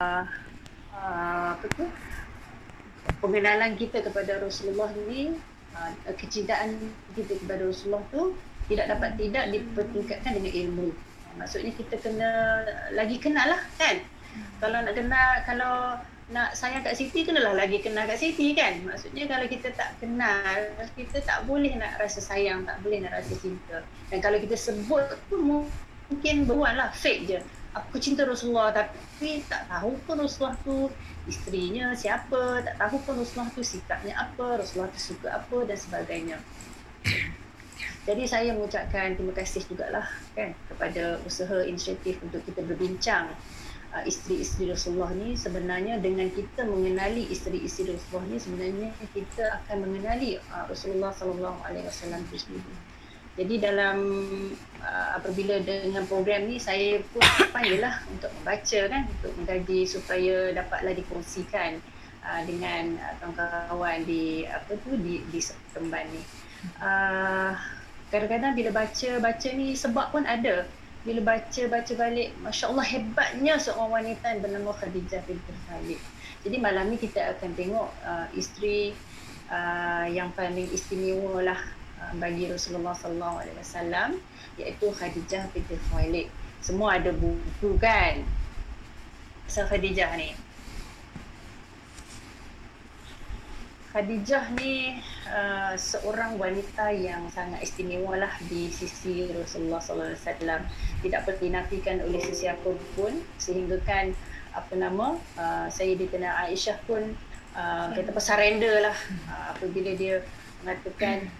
uh, apa tu pengenalan kita kepada Rasulullah ni uh, kecintaan kita kepada Rasulullah tu tidak dapat tidak dipertingkatkan dengan ilmu. Maksudnya kita kena lagi kenal lah kan. Kalau nak kenal, kalau nak sayang kat Siti kenalah lagi kenal kat Siti kan. Maksudnya kalau kita tak kenal, kita tak boleh nak rasa sayang, tak boleh nak rasa cinta. Dan kalau kita sebut pun mungkin beruan lah, fake je aku cinta Rasulullah tapi tak tahu pun Rasulullah tu isterinya siapa, tak tahu pun Rasulullah tu sikapnya apa, Rasulullah tu suka apa dan sebagainya. Jadi saya mengucapkan terima kasih jugalah kan kepada usaha inisiatif untuk kita berbincang uh, isteri-isteri Rasulullah ni sebenarnya dengan kita mengenali isteri-isteri Rasulullah ni sebenarnya kita akan mengenali uh, Rasulullah sallallahu alaihi wasallam itu sendiri. Jadi dalam uh, apabila dengan program ni saya pun panggillah untuk membaca kan untuk mengkaji supaya dapatlah dikongsikan uh, dengan uh, kawan-kawan di apa tu di di Seremban ni. Uh, kadang-kadang bila baca baca ni sebab pun ada bila baca baca balik masya-Allah hebatnya seorang wanita yang bernama Khadijah binti Khalid. Jadi malam ni kita akan tengok uh, isteri uh, yang paling istimewa lah bagi Rasulullah sallallahu alaihi wasallam iaitu Khadijah binti Khuwailid. Semua ada buku kan? Pasal Khadijah ni. Khadijah ni uh, seorang wanita yang sangat istimewa lah di sisi Rasulullah sallallahu alaihi wasallam. Tidak dinafikan oleh sesiapa pun sehingga kan apa nama uh, Sayyidatina Aisyah pun uh, kata surrender lah uh, apabila dia mengatakan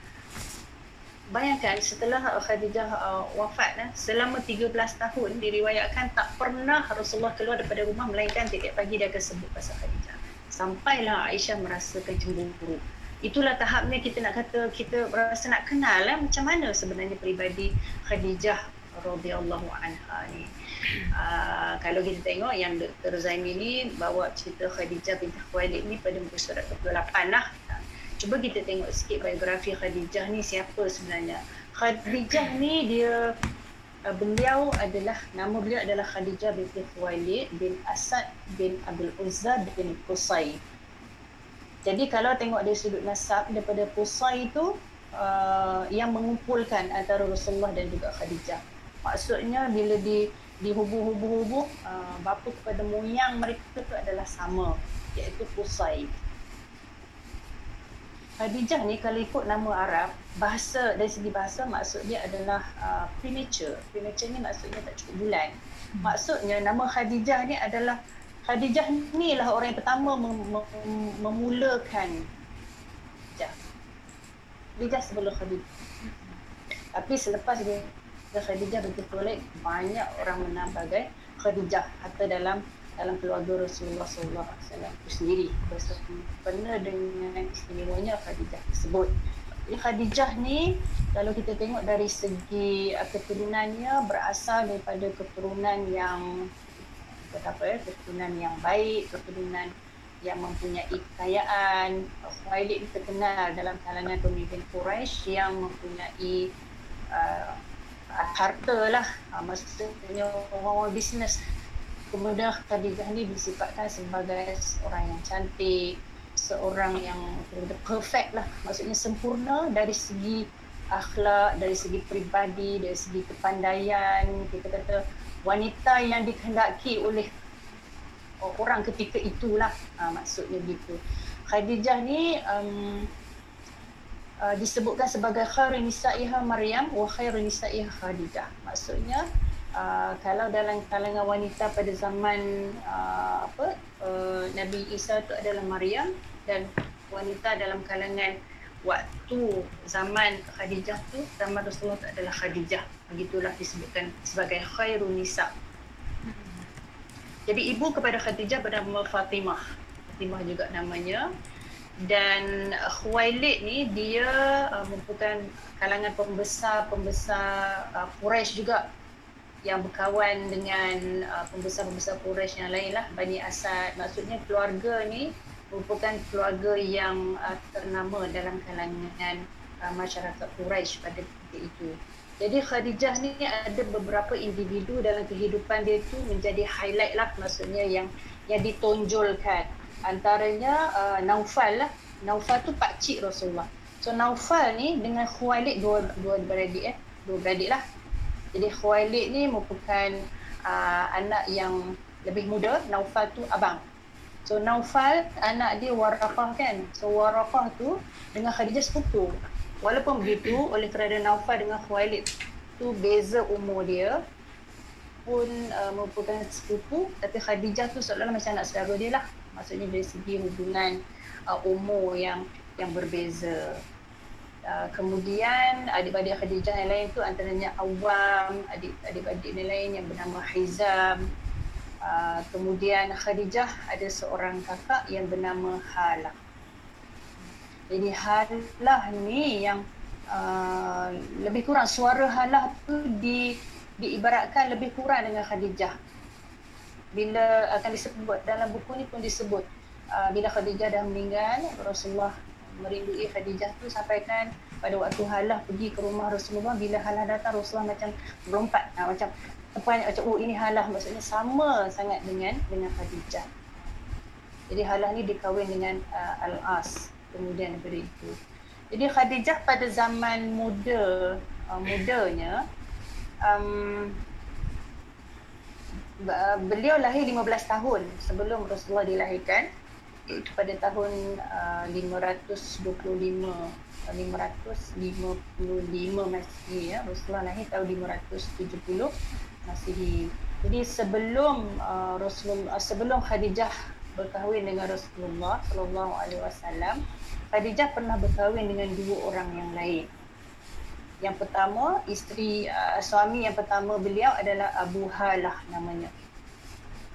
bayangkan setelah Khadijah uh, wafat eh, selama 13 tahun diriwayatkan tak pernah Rasulullah keluar daripada rumah melainkan tiap pagi dia akan sebut pasal Khadijah. Sampailah Aisyah merasakan cemburu. Itulah tahapnya kita nak kata kita rasa nak kenal eh, macam mana sebenarnya peribadi Khadijah radhiyallahu anha ni. Uh, kalau kita tengok yang Dr. Zaini ni bawa cerita Khadijah binti Khuwailid ni pada muka surat 28 lah cuba kita tengok sikit biografi Khadijah ni siapa sebenarnya. Khadijah ni dia uh, beliau adalah nama beliau adalah Khadijah binti Khuwailid bin Asad bin Abdul Uzza bin Qusay. Jadi kalau tengok dari sudut nasab daripada Qusay itu uh, yang mengumpulkan antara Rasulullah dan juga Khadijah. Maksudnya bila di dihubung-hubung-hubung uh, bapa kepada moyang mereka itu adalah sama iaitu Qusay. Khadijah ni kalau ikut nama Arab, bahasa dari segi bahasa maksud dia adalah uh, premature. Premature ni maksudnya tak cukup bulan. Hmm. Maksudnya nama Khadijah ni adalah Khadijah ni lah orang yang pertama mem- mem- memulakan Khadijah. Khadijah sebelum Khadijah. Tapi selepas dia Khadijah begitu banyak orang menambagai Khadijah atau dalam dalam keluarga Rasulullah SAW itu sendiri bersempena dengan istimewanya Khadijah tersebut. Jadi Khadijah ni kalau kita tengok dari segi uh, keturunannya berasal daripada keturunan yang kata apa ya, keturunan yang baik, keturunan yang mempunyai kekayaan. Khuwailid terkenal dalam kalangan pemimpin Quraisy yang mempunyai uh, harta lah. Uh, maksudnya orang-orang bisnes kemudian Khadijah ni disifatkan sebagai seorang yang cantik, seorang yang perfect lah. Maksudnya sempurna dari segi akhlak, dari segi peribadi, dari segi kepandaian. Kita kata wanita yang dikehendaki oleh orang ketika itulah ha, maksudnya gitu. Khadijah ni um, uh, disebutkan sebagai khairun nisa'iha Maryam wa khairun nisa'iha Khadijah. Maksudnya uh, kalau dalam kalangan wanita pada zaman uh, apa uh, Nabi Isa itu adalah Maryam dan wanita dalam kalangan waktu zaman Khadijah tu zaman Rasulullah tu adalah Khadijah. Begitulah disebutkan sebagai khairun nisa. Jadi ibu kepada Khadijah bernama Fatimah. Fatimah juga namanya. Dan Khuwailid ni dia uh, merupakan kalangan pembesar-pembesar uh, Quraisy juga yang berkawan dengan uh, pembesar-pembesar Quraisy yang lain lah Bani Asad maksudnya keluarga ni merupakan keluarga yang uh, ternama dalam kalangan uh, masyarakat Quraisy pada ketika itu jadi Khadijah ni ada beberapa individu dalam kehidupan dia tu menjadi highlight lah maksudnya yang yang ditonjolkan. Antaranya uh, Naufal lah. Naufal tu pak cik Rasulullah. So Naufal ni dengan Khuwailid dua dua beradik eh. Dua beradik lah. Jadi Khuwailid ni merupakan uh, anak yang lebih muda. Naufal tu abang. So Naufal anak dia Warakah kan. So Warakah tu dengan Khadijah sepupu. Walaupun begitu oleh kerana Naufal dengan Khuwailid tu beza umur dia pun uh, merupakan sepupu tapi Khadijah tu seolah-olah macam anak saudara dia lah maksudnya dari segi hubungan uh, umur yang yang berbeza uh, kemudian adik-adik Khadijah yang lain tu antaranya Awam adik adik-adik yang lain yang bernama Hizam uh, kemudian Khadijah ada seorang kakak yang bernama Halah jadi Halah ni yang uh, lebih kurang suara Halah tu di diibaratkan lebih kurang dengan Khadijah. Bila akan disebut dalam buku ni pun disebut uh, bila Khadijah dah meninggal, Rasulullah merindui Khadijah tu sampaikan pada waktu Halah pergi ke rumah Rasulullah bila Halah datang Rasulullah macam berlompat uh, macam apa macam oh ini Halah maksudnya sama sangat dengan dengan Khadijah. Jadi Halah ni dikahwin dengan uh, Al-As kemudian daripada itu. Jadi Khadijah pada zaman muda uh, mudanya um, beliau lahir 15 tahun sebelum Rasulullah dilahirkan pada tahun uh, 525 555 Masihi ya. Rasulullah lahir tahun 570 Masihi jadi sebelum uh, Rasulullah sebelum Khadijah berkahwin dengan Rasulullah sallallahu alaihi wasallam Khadijah pernah berkahwin dengan dua orang yang lain. Yang pertama, isteri uh, suami yang pertama beliau adalah Abu Halah namanya.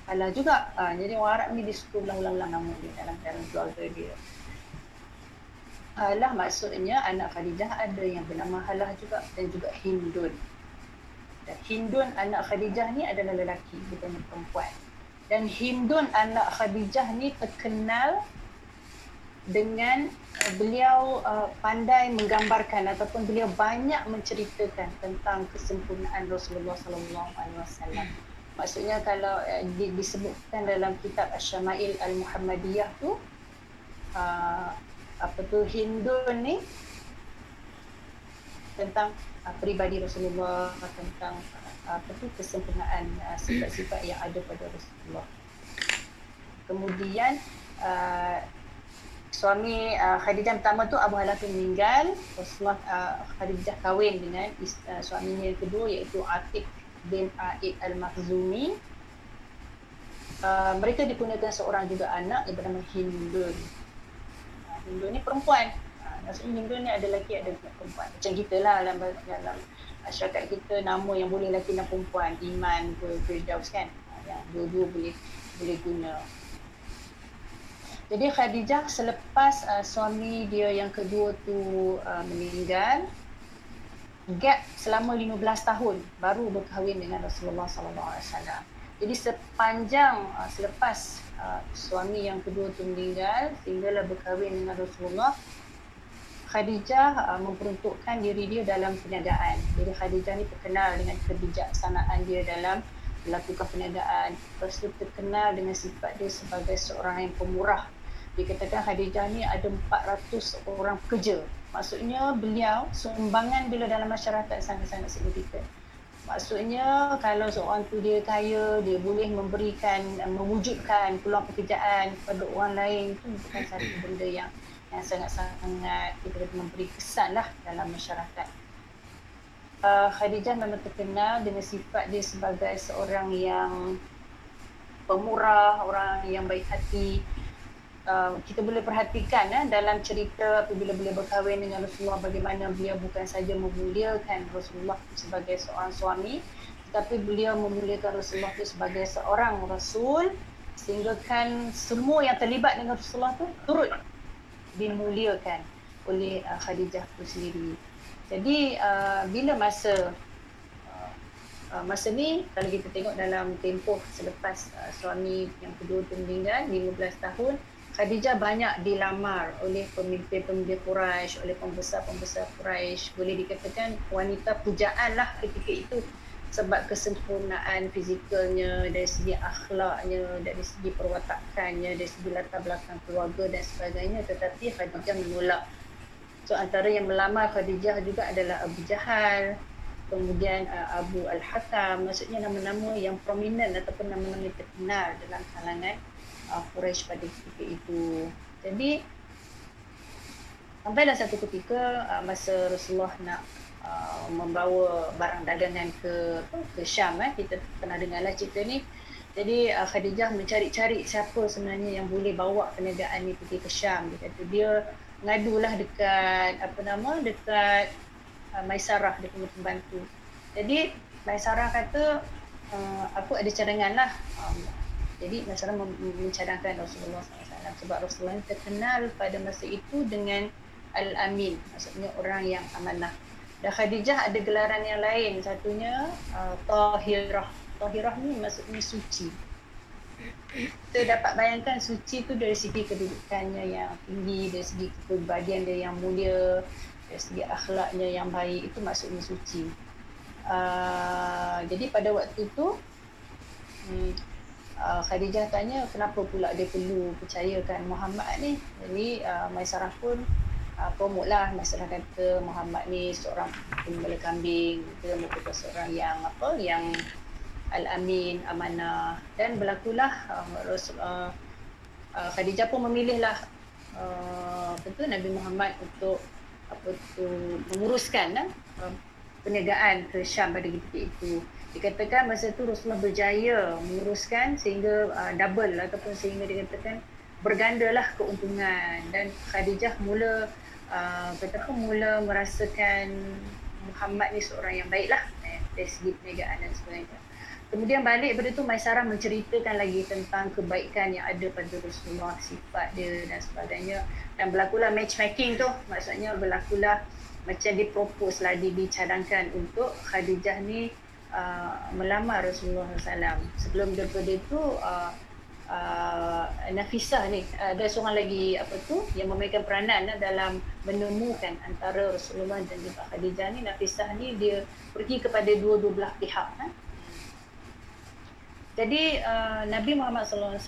Halah juga. Uh, jadi orang Arab ni dia suka ulang-ulang nama dia dalam dalam keluarga dia. Halah maksudnya anak Khadijah ada yang bernama Halah juga dan juga Hindun. Dan Hindun anak Khadijah ni adalah lelaki bukan perempuan. Dan Hindun anak Khadijah ni terkenal dengan uh, beliau uh, pandai menggambarkan ataupun beliau banyak menceritakan tentang kesempurnaan Rasulullah sallallahu alaihi wasallam. Maksudnya kalau uh, di, disebutkan dalam kitab Asy-Syama'il Al-Muhammadiyah tu uh, apa tu Hindun ni tentang uh, peribadi Rasulullah tentang uh, apa tu kesempurnaan uh, sifat-sifat yang ada pada Rasulullah. Kemudian uh, suami uh, Khadijah pertama tu Abu Halah tu meninggal Rasulullah uh, Khadijah kahwin dengan uh, suaminya yang kedua iaitu Atik bin Aid Al-Makhzumi. Uh, mereka dipunyakan seorang juga anak yang bernama Hindun uh, Hindun ni perempuan. Uh, maksudnya Hindun ni ada lelaki ada perempuan. Macam kita lah dalam, dalam masyarakat kita nama yang boleh lelaki dan perempuan. Iman ke Firdaus kan? Uh, yang dua-dua boleh boleh guna. Jadi Khadijah selepas uh, suami dia yang kedua tu uh, meninggal, gap selama 15 tahun baru berkahwin dengan Rasulullah sallallahu alaihi wasallam. Jadi sepanjang uh, selepas uh, suami yang kedua tu meninggal sehinggalah berkahwin dengan Rasulullah Khadijah uh, memperuntukkan diri dia dalam perniagaan. Jadi Khadijah ni terkenal dengan kebijaksanaan dia dalam melakukan perniagaan. Lepas tu terkenal dengan sifat dia sebagai seorang yang pemurah dikatakan Khadijah ni ada 400 orang pekerja. Maksudnya beliau sumbangan beliau dalam masyarakat sangat-sangat signifikan. Maksudnya kalau seorang tu dia kaya, dia boleh memberikan, mewujudkan peluang pekerjaan kepada orang lain itu bukan satu benda yang yang sangat-sangat kita memberi kesan lah dalam masyarakat. Uh, Khadijah memang terkenal dengan sifat dia sebagai seorang yang pemurah, orang yang baik hati, Uh, kita boleh perhatikan eh, dalam cerita apabila beliau berkahwin dengan Rasulullah bagaimana beliau bukan saja memuliakan Rasulullah sebagai seorang suami tetapi beliau memuliakan Rasulullah itu sebagai seorang Rasul sehingga kan semua yang terlibat dengan Rasulullah tu turut dimuliakan oleh uh, Khadijah itu sendiri. Jadi uh, bila masa uh, masa ni kalau kita tengok dalam tempoh selepas uh, suami yang kedua tu meninggal 15 tahun Khadijah banyak dilamar oleh pemimpin-pemimpin Quraisy, oleh pembesar-pembesar Quraisy. Boleh dikatakan wanita pujaan lah ketika itu sebab kesempurnaan fizikalnya dari segi akhlaknya dari segi perwatakannya dari segi latar belakang keluarga dan sebagainya. Tetapi Khadijah menolak. So antara yang melamar Khadijah juga adalah Abu Jahal kemudian uh, Abu Al-Hakam. Maksudnya nama-nama yang prominent ataupun nama-nama yang terkenal dalam kalangan uh, Quraisy pada ketika itu. Jadi sampailah satu ketika uh, masa Rasulullah nak Uh, membawa barang dagangan ke ke Syam eh kita pernah dengarlah cerita ni. Jadi uh, Khadijah mencari-cari siapa sebenarnya yang boleh bawa perniagaan ni pergi ke Syam. Dia kata dia ngadulah dekat apa nama dekat uh, Maisarah dia punya pembantu. Jadi Maisarah kata uh, aku ada cadangan lah um, jadi Maisarah mencadangkan Rasulullah SAW sebab Rasulullah terkenal pada masa itu dengan Al-Amin maksudnya orang yang amanah dan Khadijah ada gelaran yang lain. Satunya uh, Tahirah. Tahirah ni maksudnya suci. Kita dapat bayangkan suci tu dari segi kedudukannya yang tinggi, dari segi kepribadian dia yang mulia, dari segi akhlaknya yang baik. Itu maksudnya suci. Uh, jadi pada waktu tu hmm, uh, Khadijah tanya kenapa pula dia perlu percayakan Muhammad ni. Jadi uh, Maisarah pun uh, promote lah masalah kata Muhammad ni seorang pembela kambing dia merupakan seorang yang apa yang al-amin amanah dan berlakulah uh, Rasul uh, uh, Khadijah pun memilihlah uh, betul Nabi Muhammad untuk apa tu menguruskan uh, perniagaan ke Syam pada ketika itu dikatakan masa tu Rasulullah berjaya menguruskan sehingga uh, double ataupun sehingga dikatakan bergandalah keuntungan dan Khadijah mula uh, kata mula merasakan Muhammad ni seorang yang baiklah eh, dari segi perniagaan dan sebagainya. Kemudian balik pada tu Maisarah menceritakan lagi tentang kebaikan yang ada pada Rasulullah, sifat dia dan sebagainya. Dan berlakulah matchmaking tu. Maksudnya berlakulah macam dipropose lah, dicadangkan untuk Khadijah ni uh, melamar Rasulullah SAW. Sebelum daripada itu, uh, uh, Nafisah ni ada uh, seorang lagi apa tu yang memainkan peranan uh, dalam menemukan antara Rasulullah dan juga Khadijah ni Nafisah ni dia pergi kepada dua-dua belah pihak uh. Jadi uh, Nabi Muhammad SAW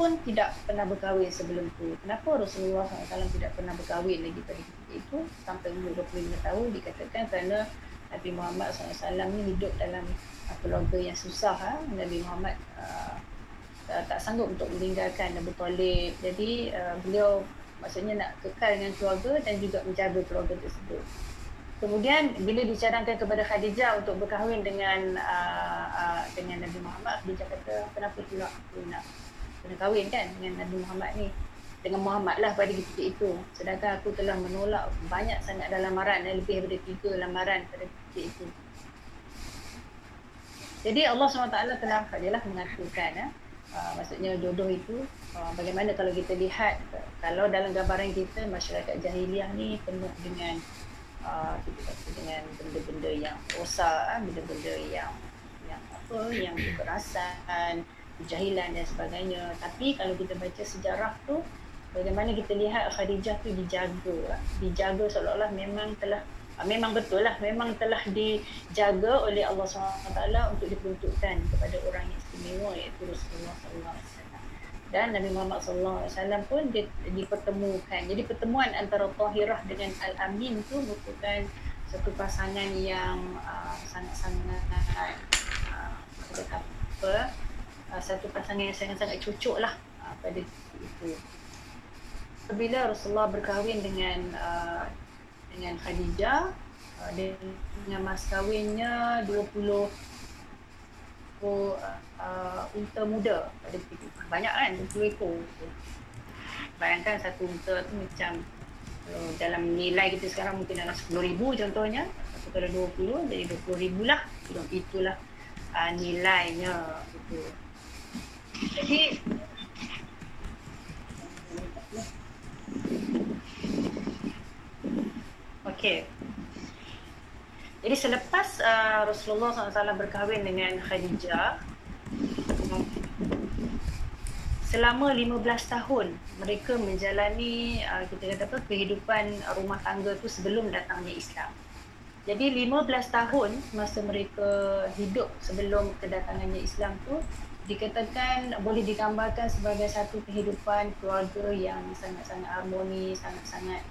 pun tidak pernah berkahwin sebelum tu. Kenapa Rasulullah SAW tidak pernah berkahwin lagi pada ketika itu sampai umur 25 tahun dikatakan kerana Nabi Muhammad SAW ni hidup dalam uh, keluarga yang susah. Ha? Nabi Muhammad uh, tak sanggup untuk meninggalkan Abu Talib. Jadi uh, beliau maksudnya nak kekal dengan keluarga dan juga menjaga keluarga tersebut. Kemudian bila dicadangkan kepada Khadijah untuk berkahwin dengan uh, uh, dengan Nabi Muhammad, Khadijah kata kenapa pula aku nak kena kahwin kan dengan Nabi Muhammad ni dengan Muhammad lah pada ketika itu sedangkan aku telah menolak banyak sangat dalam lamaran lebih daripada tiga lamaran pada itu. Jadi Allah SWT telah adalah mengatakan eh, uh, maksudnya jodoh itu. Uh, bagaimana kalau kita lihat kalau dalam gambaran kita masyarakat jahiliah ni penuh dengan uh, kita kata dengan benda-benda yang rosak benda-benda yang yang apa yang kekerasan kejahilan dan sebagainya. Tapi kalau kita baca sejarah tu bagaimana kita lihat Khadijah tu dijaga dijaga seolah-olah memang telah Ah, memang betul lah. Memang telah dijaga oleh Allah SWT untuk diperuntukkan kepada orang yang istimewa iaitu Rasulullah SAW dan Nabi Muhammad SAW pun di, dipertemukan. Jadi pertemuan antara Tahirah dengan Al-Amin tu merupakan satu pasangan yang uh, sangat-sangat uh, apa uh, satu pasangan yang sangat-sangat cocok lah uh, pada itu. Bila Rasulullah berkahwin dengan uh, dengan Khadijah. Uh, dengan mas kahwinnya 20 uh, uh, unta muda pada ketika banyak kan 20 ekor. Bayangkan satu unta tu macam uh, dalam nilai kita sekarang mungkin dalam 10 ribu contohnya satu kali 20 jadi 20 ribu lah. Itulah uh, nilainya. Itu. Jadi Okey. Jadi selepas uh, Rasulullah SAW berkahwin dengan Khadijah, selama 15 tahun mereka menjalani uh, kita kata apa kehidupan rumah tangga tu sebelum datangnya Islam. Jadi 15 tahun masa mereka hidup sebelum kedatangannya Islam tu dikatakan boleh digambarkan sebagai satu kehidupan keluarga yang sangat-sangat harmoni, sangat-sangat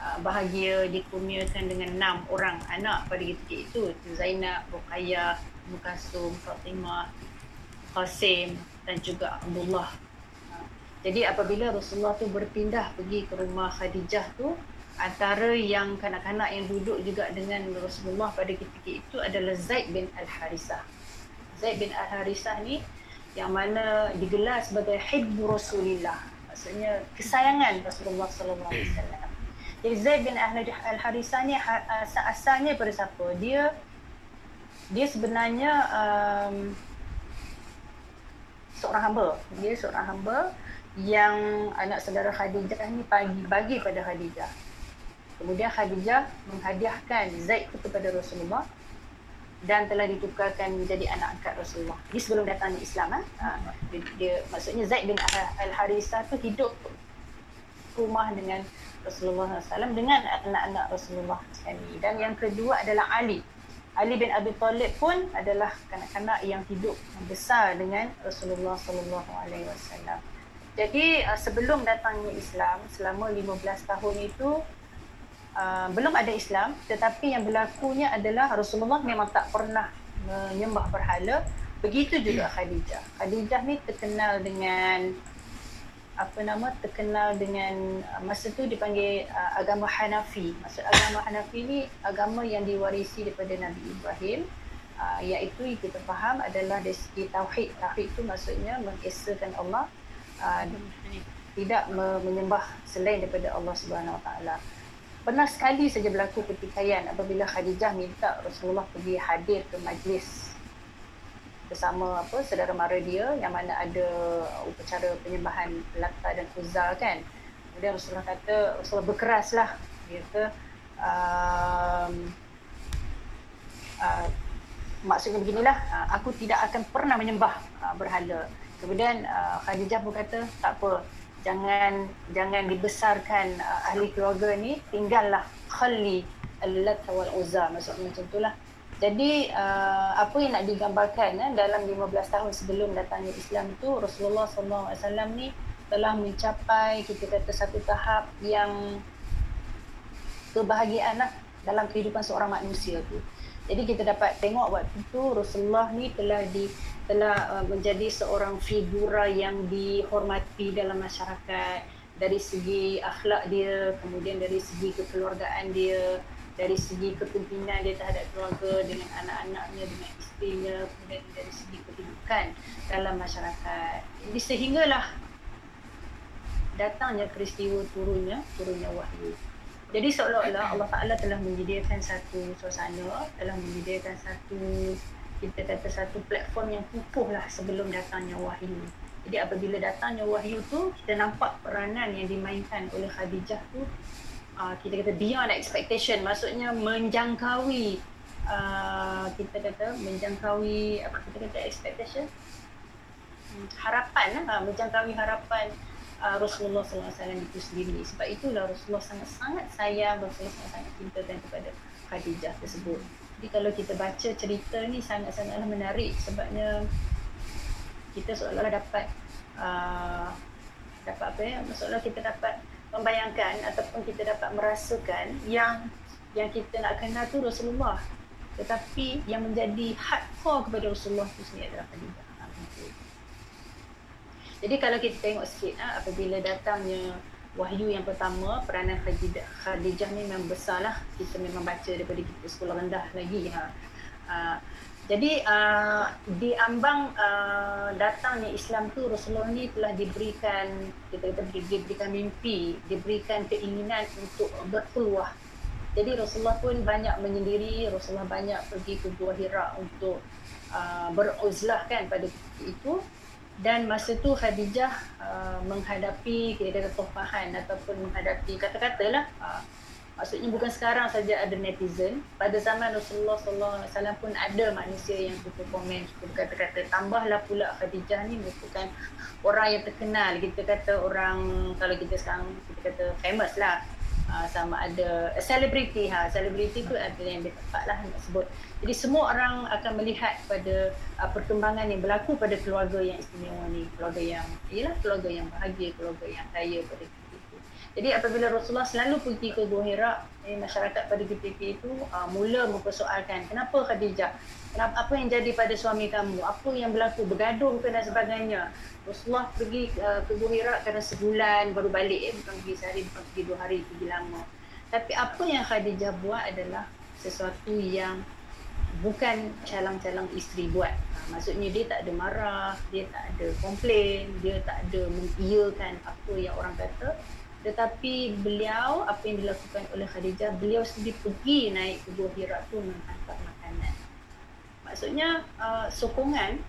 uh, bahagia dikurniakan dengan enam orang anak pada ketika itu Zainab, Ruqayyah, Mukasum, Fatimah, Qasim dan juga Abdullah. Uh, jadi apabila Rasulullah tu berpindah pergi ke rumah Khadijah tu antara yang kanak-kanak yang duduk juga dengan Rasulullah pada ketika itu adalah Zaid bin Al-Harisah. Zaid bin Al-Harisah ni yang mana digelar sebagai hibbu Rasulillah. Maksudnya kesayangan Rasulullah sallallahu alaihi wasallam. Zaid bin Al-Harisah ni ha, asalnya pada siapa? Dia dia sebenarnya um, seorang hamba. Dia seorang hamba yang anak saudara Khadijah ni bagi bagi pada Khadijah. Kemudian Khadijah menghadiahkan Zaid kepada Rasulullah dan telah ditukarkan menjadi anak angkat Rasulullah. Ini sebelum datangnya Islam. Ha? Dia, dia, maksudnya Zaid bin Al-Harisah tu hidup rumah dengan Rasulullah SAW dengan anak-anak Rasulullah sekali. Dan yang kedua adalah Ali. Ali bin Abi Talib pun adalah kanak-kanak yang hidup besar dengan Rasulullah SAW. Jadi sebelum datangnya Islam selama 15 tahun itu uh, belum ada Islam tetapi yang berlakunya adalah Rasulullah memang tak pernah menyembah berhala begitu juga Khadijah Khadijah ni terkenal dengan apa nama terkenal dengan uh, masa tu dipanggil uh, agama Hanafi. Maksud agama Hanafi ni agama yang diwarisi daripada Nabi Ibrahim. Uh, iaitu kita faham adalah dari segi tauhid. Tauhid itu maksudnya mengesakan Allah uh, tidak menyembah selain daripada Allah Subhanahu Wa Taala. Pernah sekali saja berlaku pertikaian apabila Khadijah minta Rasulullah pergi hadir ke majlis bersama apa saudara mara dia yang mana ada upacara penyembahan Lata dan Uzza kan. Kemudian Rasulullah kata Rasulullah berkeraslah dia kata um, uh, maksudnya beginilah uh, aku tidak akan pernah menyembah uh, berhala. Kemudian uh, Khadijah pun kata tak apa jangan jangan dibesarkan uh, ahli keluarga ni tinggallah khalli al-lat wal uzza maksudnya macam itulah jadi uh, apa yang nak digambarkan eh, dalam 15 tahun sebelum datangnya Islam itu Rasulullah SAW ni telah mencapai kita kata satu tahap yang kebahagiaan lah dalam kehidupan seorang manusia tu. Jadi kita dapat tengok waktu itu Rasulullah ni telah di telah uh, menjadi seorang figura yang dihormati dalam masyarakat dari segi akhlak dia, kemudian dari segi kekeluargaan dia, dari segi kepimpinan dia terhadap keluarga dengan anak-anaknya, dengan isterinya, kemudian dari segi kehidupan dalam masyarakat. Jadi sehinggalah datangnya peristiwa turunnya, turunnya wahyu. Jadi seolah-olah Allah Ta'ala telah menyediakan satu suasana, telah menyediakan satu kita kata satu platform yang kukuh lah sebelum datangnya wahyu. Jadi apabila datangnya wahyu tu, kita nampak peranan yang dimainkan oleh Khadijah tu, uh, kita kata beyond expectation, maksudnya menjangkaui, uh, kita kata menjangkaui, apa kita kata expectation? Hmm, harapan lah, menjangkaui harapan uh, Rasulullah SAW itu sendiri. Sebab itulah Rasulullah sangat-sangat sayang, Rasulullah sangat-sangat cintakan kepada Khadijah tersebut. Jadi kalau kita baca cerita ni sangat-sangatlah menarik sebabnya kita seolah-olah dapat uh, dapat apa ya maksudnya kita dapat membayangkan ataupun kita dapat merasakan yang yang kita nak kenal tu Rasulullah tetapi yang menjadi hardcore kepada Rasulullah tu sendiri adalah Khadijah. Jadi kalau kita tengok sikit ha, apabila datangnya wahyu yang pertama peranan Khadijah, Khadijah ni memang besar lah kita memang baca daripada kita sekolah rendah lagi ha. Jadi uh, di ambang uh, datangnya Islam tu Rasulullah ni telah diberikan kita kata diberikan mimpi, diberikan keinginan untuk berkeluar. Jadi Rasulullah pun banyak menyendiri, Rasulullah banyak pergi ke Gua Hira untuk uh, beruzlah kan pada itu dan masa tu Khadijah uh, menghadapi kita kata tohpahan ataupun menghadapi kata-kata lah uh, maksudnya bukan sekarang saja ada netizen. Pada zaman Rasulullah sallallahu alaihi wasallam pun ada manusia yang suka komen suka berkata-kata. Tambahlah pula Khadijah ni merupakan orang yang terkenal. Kita kata orang kalau kita sekarang kita kata famous lah. Uh, sama ada selebriti ha selebriti tu ada yang tepat lah nak sebut. Jadi semua orang akan melihat pada uh, perkembangan yang berlaku pada keluarga yang istimewa ni. Keluarga yang ialah keluarga yang bahagia keluarga yang kaya pada itu jadi apabila Rasulullah selalu pergi ke Gua Hira eh, masyarakat pada ketika itu uh, mula mempersoalkan kenapa Khadijah? Kenapa apa yang jadi pada suami kamu? Apa yang berlaku? Bergaduh ke dan sebagainya? Rasulullah pergi uh, ke Gua kerana sebulan baru balik eh bukan pergi sehari bukan pergi dua hari pergi lama. Tapi apa yang Khadijah buat adalah sesuatu yang bukan calang-calang isteri buat. Ha, maksudnya dia tak ada marah dia tak ada komplain dia tak ada mengiyakan apa yang orang kata tetapi beliau apa yang dilakukan oleh Khadijah beliau sendiri pergi naik ke Gua Hira tu menghantar makanan maksudnya uh, sokongan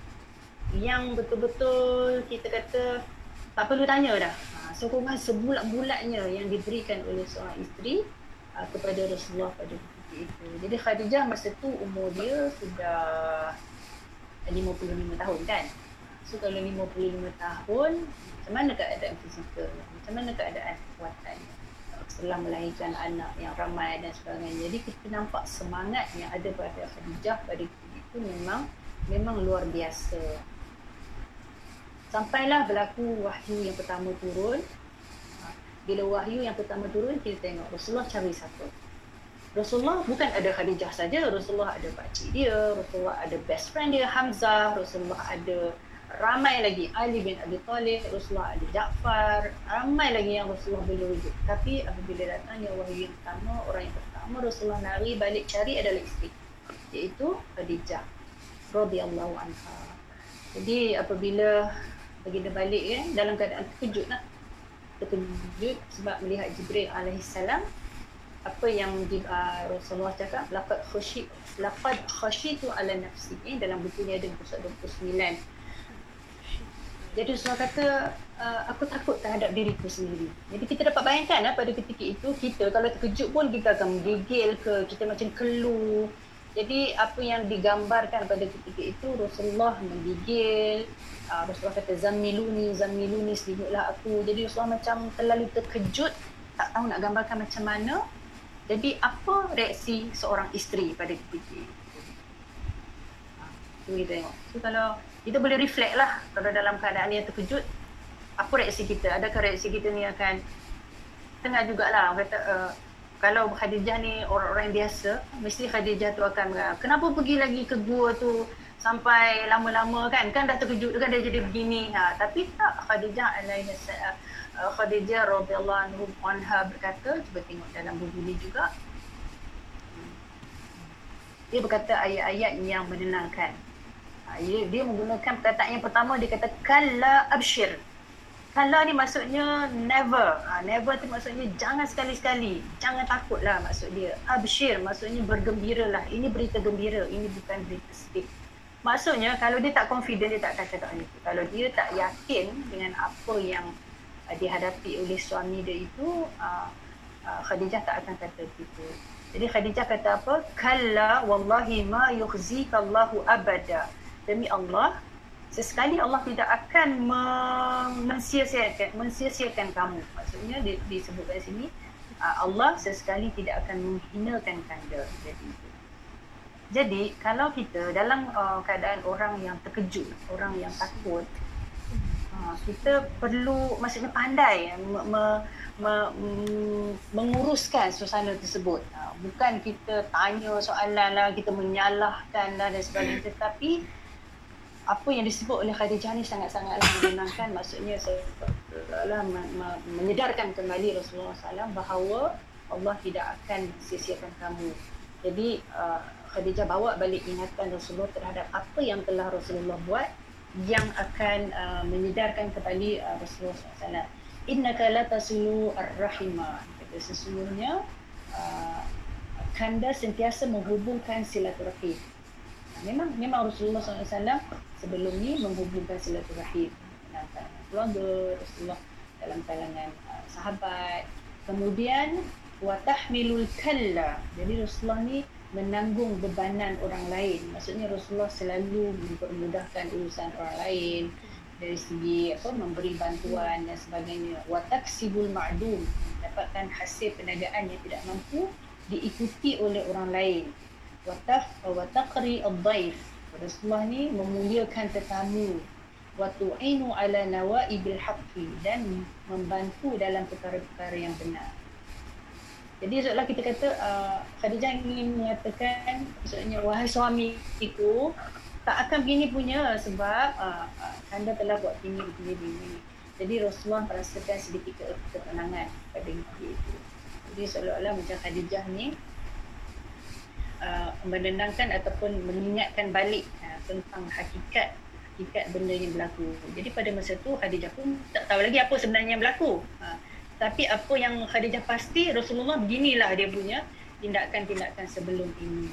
yang betul-betul kita kata tak perlu tanya dah. Ha, sokongan sebulat-bulatnya yang diberikan oleh seorang isteri uh, kepada Rasulullah pada ketika itu. Jadi Khadijah masa tu umur dia sudah 55 tahun kan. So kalau 55 tahun, macam mana keadaan fizikal? Macam mana keadaan kekuatan? setelah melahirkan anak yang ramai dan sebagainya. Jadi kita nampak semangat yang ada pada Khadijah pada itu memang memang luar biasa. Sampailah berlaku wahyu yang pertama turun. Ha, bila wahyu yang pertama turun, kita tengok Rasulullah cari siapa. Rasulullah bukan ada Khadijah saja, Rasulullah ada pakcik dia, Rasulullah ada best friend dia Hamzah, Rasulullah ada ramai lagi. Ali bin Abi Talib, Rasulullah ada Ja'far, ramai lagi yang Rasulullah boleh rujuk. Tapi apabila datangnya wahyu yang pertama, orang yang pertama Rasulullah nari balik cari adalah isteri, iaitu Khadijah radhiyallahu anha. Jadi apabila baginda balik kan dalam keadaan terkejut lah terkejut sebab melihat Jibril alaihissalam apa yang di, uh, Rasulullah cakap? Laqad khashi laqad khashitu ala nafsi. Eh, dalam buku ni ada pusat 29 jadi Rasulullah kata uh, aku takut terhadap diriku sendiri jadi kita dapat bayangkan lah, pada ketika itu kita kalau terkejut pun kita akan menggigil ke kita macam keluh jadi apa yang digambarkan pada ketika itu Rasulullah menggigil, uh, Rasulullah kata zammiluni, zammiluni selimutlah aku. Jadi Rasulullah macam terlalu terkejut, tak tahu nak gambarkan macam mana. Jadi apa reaksi seorang isteri pada ketika itu? Ha, kita tengok. So kalau kita boleh reflect lah kalau dalam keadaan yang terkejut, apa reaksi kita? Adakah reaksi kita ni akan tengah jugalah kata uh, kalau Khadijah ni orang-orang biasa, mesti Khadijah tu akan kenapa pergi lagi ke gua tu sampai lama-lama kan? Kan dah terkejut kan dia jadi begini. Ha, tapi tak Khadijah alaihi uh, Khadijah radhiyallahu anhu anha berkata, cuba tengok dalam buku ni juga. Dia berkata ayat-ayat yang menenangkan. Ha, dia, dia menggunakan perkataan yang pertama dia kata kalla abshir. Kala ni maksudnya never. Ha, never tu maksudnya jangan sekali-sekali. Jangan takutlah maksud dia. Abshir maksudnya bergembiralah. Ini berita gembira. Ini bukan berita sedih. Maksudnya kalau dia tak confident dia tak akan cakap itu. Kalau dia tak yakin dengan apa yang uh, dihadapi oleh suami dia itu, uh, uh, Khadijah tak akan kata itu. Jadi Khadijah kata apa? Kalla wallahi ma yukhzika Allahu abada. Demi Allah, sesekali Allah tidak akan mensia-siakan mensia-siakan kamu. Maksudnya di, disebutkan sini uh, Allah sesekali tidak akan menghinakan kanda jadi jadi kalau kita dalam uh, keadaan orang yang terkejut orang yang takut uh, kita perlu maksudnya pandai me, me, me, menguruskan suasana tersebut. Bukan kita tanya soalan lah kita menyalahkan dan sebagainya. Tetapi apa yang disebut oleh Khadijah ni sangat-sangatlah menyenangkan maksudnya seolah menyedarkan kembali Rasulullah SAW bahawa Allah tidak akan sia-siakan kamu. Jadi uh, Khadijah bawa balik ingatan Rasulullah terhadap apa yang telah Rasulullah buat yang akan uh, menyedarkan kembali uh, Rasulullah SAW. Innaka la tasulu ar-rahimah. Kata sesungguhnya uh, kanda sentiasa menghubungkan silaturahim. Memang memang Rasulullah SAW sebelum ni menghubungkan silaturahim dalam kalangan keluarga Rasulullah dalam kalangan uh, sahabat. Kemudian watahmilul kalla. Jadi Rasulullah ni menanggung bebanan orang lain. Maksudnya Rasulullah selalu mempermudahkan urusan orang lain dari segi apa memberi bantuan dan sebagainya. Wa taksibul ma'dum. Dapatkan hasil perniagaan yang tidak mampu diikuti oleh orang lain wa taf wa taqri ad-dhaif Rasulullah ni memuliakan tetamu wa tu'inu ala nawaibil haqqi dan membantu dalam perkara-perkara yang benar jadi seolah kita kata uh, Khadijah ingin mengatakan maksudnya wahai suami itu tak akan begini punya sebab uh, uh, anda telah buat ini begini begini. Jadi Rasulullah merasakan sedikit ketenangan pada dia itu. Jadi seolah-olah macam Khadijah ni uh, menenangkan ataupun mengingatkan balik uh, tentang hakikat hakikat benda yang berlaku. Jadi pada masa tu Khadijah pun tak tahu lagi apa sebenarnya yang berlaku. Uh, tapi apa yang Khadijah pasti Rasulullah beginilah dia punya tindakan-tindakan sebelum ini.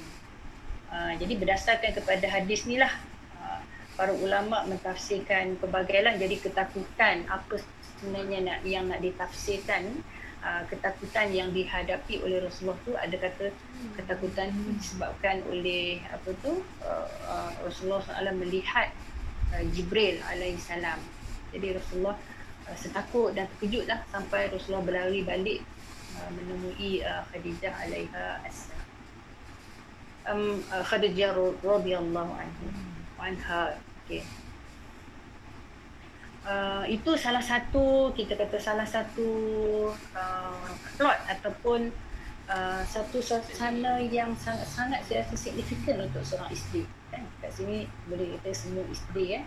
Ah, jadi berdasarkan kepada hadis ni lah uh, para ulama mentafsirkan pelbagai lah jadi ketakutan apa sebenarnya nak, yang nak ditafsirkan uh, ketakutan yang dihadapi oleh Rasulullah tu ada kata ketakutan disebabkan oleh apa tu uh, uh, Rasulullah SAW melihat uh, Jibril alaihissalam jadi Rasulullah uh, setakut dan terkejut lah sampai Rasulullah berlari balik uh, menemui uh, Khadijah alaiha assalam um, uh, Khadijah radhiyallahu anhu anha okay. Uh, itu salah satu kita kata salah satu uh, plot ataupun uh, satu suasana yang sangat sangat signifikan untuk seorang isteri kan? Kat sini boleh kita semua isteri ya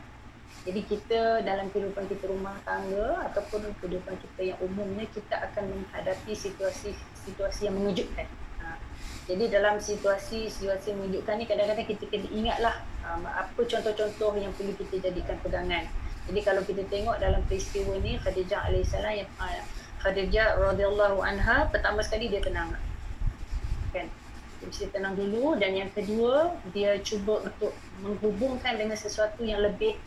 jadi kita dalam kehidupan kita rumah tangga ataupun kehidupan kita yang umumnya kita akan menghadapi situasi situasi yang mengejutkan. Jadi dalam situasi situasi menunjukkan ni kadang-kadang kita kena ingatlah um, apa contoh-contoh yang perlu kita jadikan pegangan. Jadi kalau kita tengok dalam peristiwa ni Khadijah alaihissalam yang uh, Khadijah radhiyallahu anha pertama sekali dia tenang. Kan? Dia mesti tenang dulu dan yang kedua dia cuba untuk menghubungkan dengan sesuatu yang lebih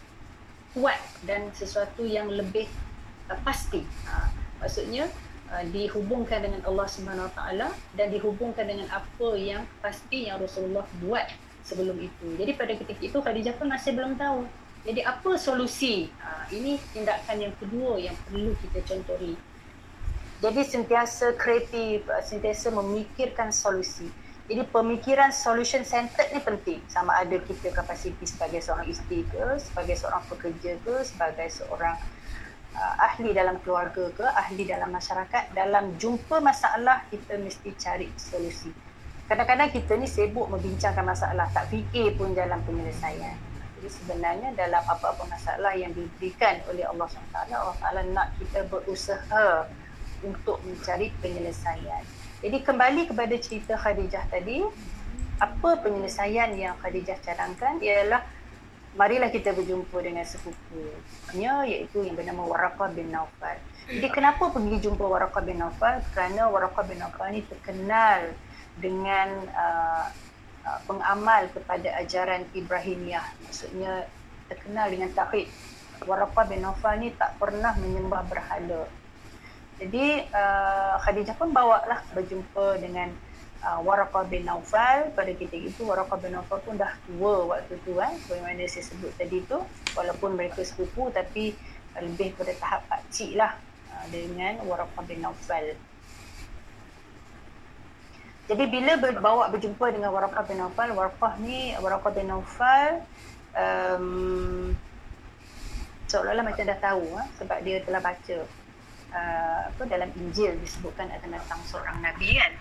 kuat dan sesuatu yang lebih uh, pasti. Uh, maksudnya Uh, dihubungkan dengan Allah Subhanahu Wa Taala dan dihubungkan dengan apa yang pasti yang Rasulullah buat sebelum itu. Jadi pada ketika itu Khadijah pun masih belum tahu. Jadi apa solusi? Uh, ini tindakan yang kedua yang perlu kita contohi. Jadi sentiasa kreatif, uh, sentiasa memikirkan solusi. Jadi pemikiran solution centered ni penting. Sama ada kita kapasiti sebagai seorang isteri ke, sebagai seorang pekerja ke, sebagai seorang uh, ahli dalam keluarga ke ahli dalam masyarakat dalam jumpa masalah kita mesti cari solusi kadang-kadang kita ni sibuk membincangkan masalah tak fikir pun dalam penyelesaian jadi sebenarnya dalam apa-apa masalah yang diberikan oleh Allah SWT Allah Taala nak kita berusaha untuk mencari penyelesaian jadi kembali kepada cerita Khadijah tadi apa penyelesaian yang Khadijah cadangkan ialah marilah kita berjumpa dengan sepupunya iaitu yang bernama Waraqah bin Naufal. Jadi kenapa pergi jumpa Waraqah bin Naufal? Kerana Waraqah bin Naufal ni terkenal dengan uh, uh, pengamal kepada ajaran Ibrahimiyah. Maksudnya terkenal dengan tauhid. Waraqah bin Naufal ni tak pernah menyembah berhala. Jadi uh, Khadijah pun bawa lah berjumpa dengan uh, Waraqah bin Naufal pada ketika itu Waraqah bin Naufal pun dah tua waktu tu kan bagaimana saya sebut tadi tu walaupun mereka sepupu tapi lebih pada tahap pakcik lah uh, dengan Waraqah bin Naufal jadi bila bawa berjumpa dengan Waraqah bin Naufal Waraqah ni Waraqah bin Naufal um, seolah-olah macam dah tahu ha, sebab dia telah baca uh, apa dalam Injil disebutkan akan datang seorang Nabi kan.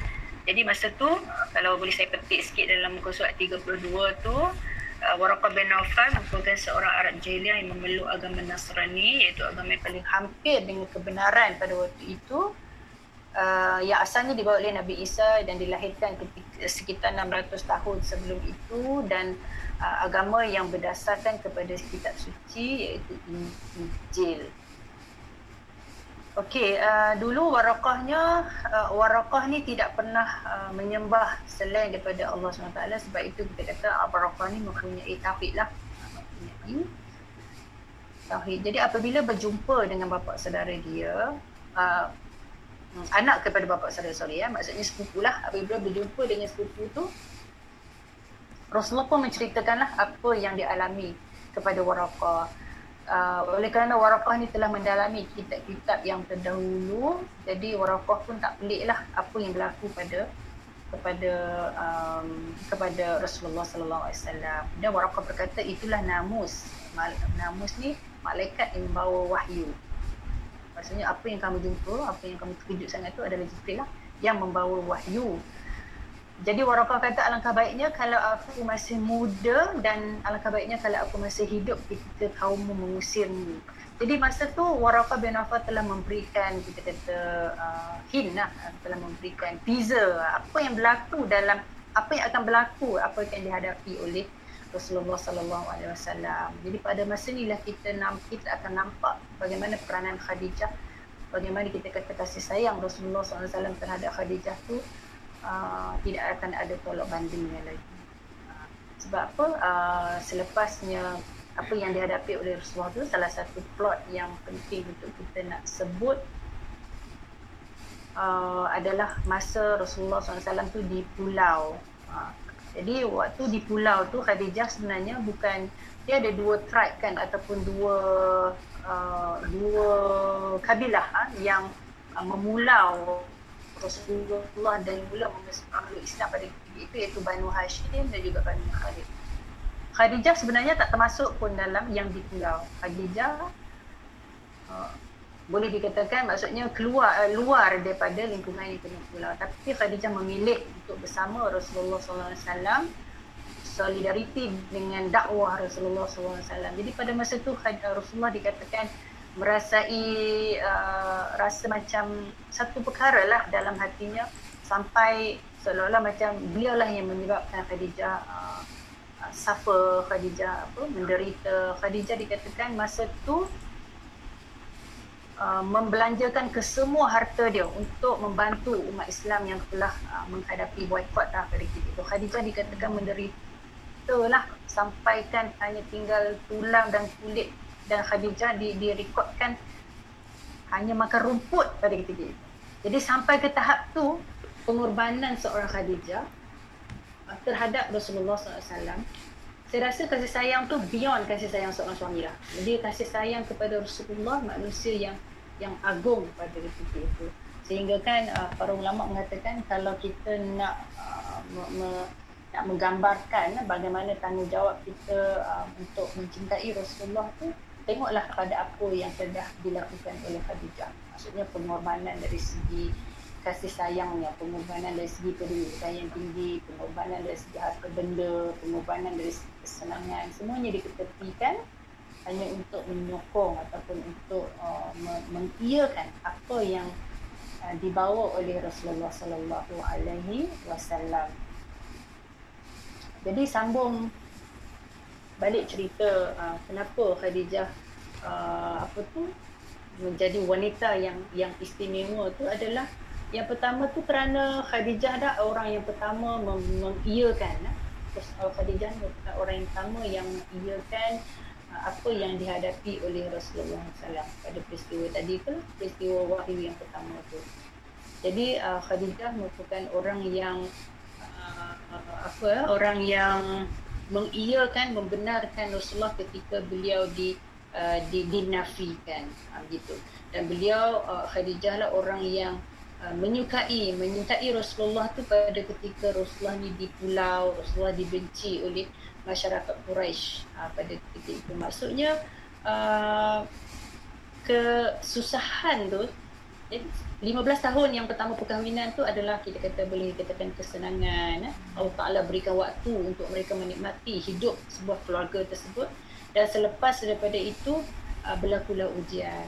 Jadi masa tu kalau boleh saya petik sikit dalam muka surat 32 tu uh, Waraqah bin Nawfal merupakan seorang Arab jahiliah yang memeluk agama Nasrani iaitu agama yang paling hampir dengan kebenaran pada waktu itu uh, yang asalnya dibawa oleh Nabi Isa dan dilahirkan sekitar 600 tahun sebelum itu dan uh, agama yang berdasarkan kepada kitab suci iaitu Injil. Okey, uh, dulu warakahnya, uh, warakah ni tidak pernah uh, menyembah selain daripada Allah SWT sebab itu kita kata warakah ni mempunyai tauhid lah. Mempunyai. Jadi apabila berjumpa dengan bapa saudara dia, uh, anak kepada bapa saudara sorry ya, maksudnya sepupu lah. Apabila berjumpa dengan sepupu tu, Rasulullah pun menceritakanlah apa yang dialami kepada warakah uh, oleh kerana Waraqah ni telah mendalami kitab-kitab yang terdahulu jadi Waraqah pun tak pelik lah apa yang berlaku pada kepada um, kepada Rasulullah sallallahu alaihi wasallam. Dan Waraqah berkata itulah namus. Namus ni malaikat yang membawa wahyu maksudnya apa yang kamu jumpa apa yang kamu terkejut sangat tu adalah Jibril lah yang membawa wahyu jadi Warakah kata alangkah baiknya kalau aku masih muda dan alangkah baiknya kalau aku masih hidup ketika kaummu mengusirmu. Jadi masa tu Warakah bin Affan telah memberikan kita kata uh, hint lah, telah memberikan teaser apa yang berlaku dalam apa yang akan berlaku, apa yang dihadapi oleh Rasulullah sallallahu alaihi wasallam. Jadi pada masa inilah kita kita akan nampak bagaimana peranan Khadijah, bagaimana kita kata kasih sayang Rasulullah sallallahu alaihi wasallam terhadap Khadijah tu uh, tidak akan ada tolak bandingnya lagi. Uh, sebab apa? Uh, selepasnya apa yang dihadapi oleh Rasulullah itu salah satu plot yang penting untuk kita nak sebut uh, adalah masa Rasulullah SAW tu di pulau. Uh, jadi waktu di pulau tu Khadijah sebenarnya bukan dia ada dua tribe kan ataupun dua uh, dua kabilah uh, yang uh, memulau Rasulullah dan mula memeluk Islam pada itu iaitu Banu Hashim dan juga Banu Khalid. Khadijah sebenarnya tak termasuk pun dalam yang ditinggal. Khadijah uh, boleh dikatakan maksudnya keluar uh, luar daripada lingkungan yang kena pulau. Tapi Khadijah memilih untuk bersama Rasulullah SAW solidariti dengan dakwah Rasulullah SAW. Jadi pada masa itu Rasulullah dikatakan merasai uh, rasa macam satu perkara lah dalam hatinya sampai seolah-olah macam beliau lah yang menyebabkan Khadijah uh, suffer Khadijah apa menderita Khadijah dikatakan masa tu uh, membelanjakan kesemua harta dia untuk membantu umat Islam yang telah uh, menghadapi boykot lah pada ketika itu Khadijah dikatakan menderita lah sampaikan hanya tinggal tulang dan kulit dan Khadijah di direkodkan hanya makan rumput pada ketika itu. Jadi sampai ke tahap tu pengorbanan seorang Khadijah uh, terhadap Rasulullah SAW saya rasa kasih sayang tu beyond kasih sayang seorang suami lah. Jadi kasih sayang kepada Rasulullah manusia yang yang agung pada ketika itu. Sehingga kan uh, para ulama mengatakan kalau kita nak uh, me, nak menggambarkan bagaimana tanggungjawab kita uh, untuk mencintai Rasulullah tu tengoklah kepada apa yang telah dilakukan oleh Khadijah. Maksudnya pengorbanan dari segi kasih sayangnya, pengorbanan dari segi pendidikan yang tinggi, pengorbanan dari segi harta benda, pengorbanan dari segi kesenangan, semuanya diketepikan hanya untuk menyokong ataupun untuk uh, mengiyakan apa yang uh, dibawa oleh Rasulullah sallallahu alaihi wasallam. Jadi sambung balik cerita uh, kenapa Khadijah uh, apa tu menjadi wanita yang yang istimewa tu adalah yang pertama tu kerana Khadijah dah orang yang pertama mengiyakan terus uh, Khadijah merupakan orang yang pertama yang mengiyakan uh, apa yang dihadapi oleh Rasulullah SAW pada peristiwa tadi tu peristiwa wahyu yang pertama tu. Jadi uh, Khadijah merupakan orang yang uh, apa orang yang mengiyakan membenarkan Rasulullah ketika beliau di uh, di dinafikan. Uh, gitu. Dan beliau uh, Khadijah lah orang yang uh, menyukai menyintai Rasulullah tu pada ketika Rasulullah ni di pulau Rasulullah dibenci oleh masyarakat Quraisy. Uh, pada ketika itu. Maksudnya uh, kesusahan tu jadi 15 tahun yang pertama perkahwinan tu adalah kita kata boleh katakan kesenangan eh. Allah Taala berikan waktu untuk mereka menikmati hidup sebuah keluarga tersebut. Dan selepas daripada itu uh, berlakulah ujian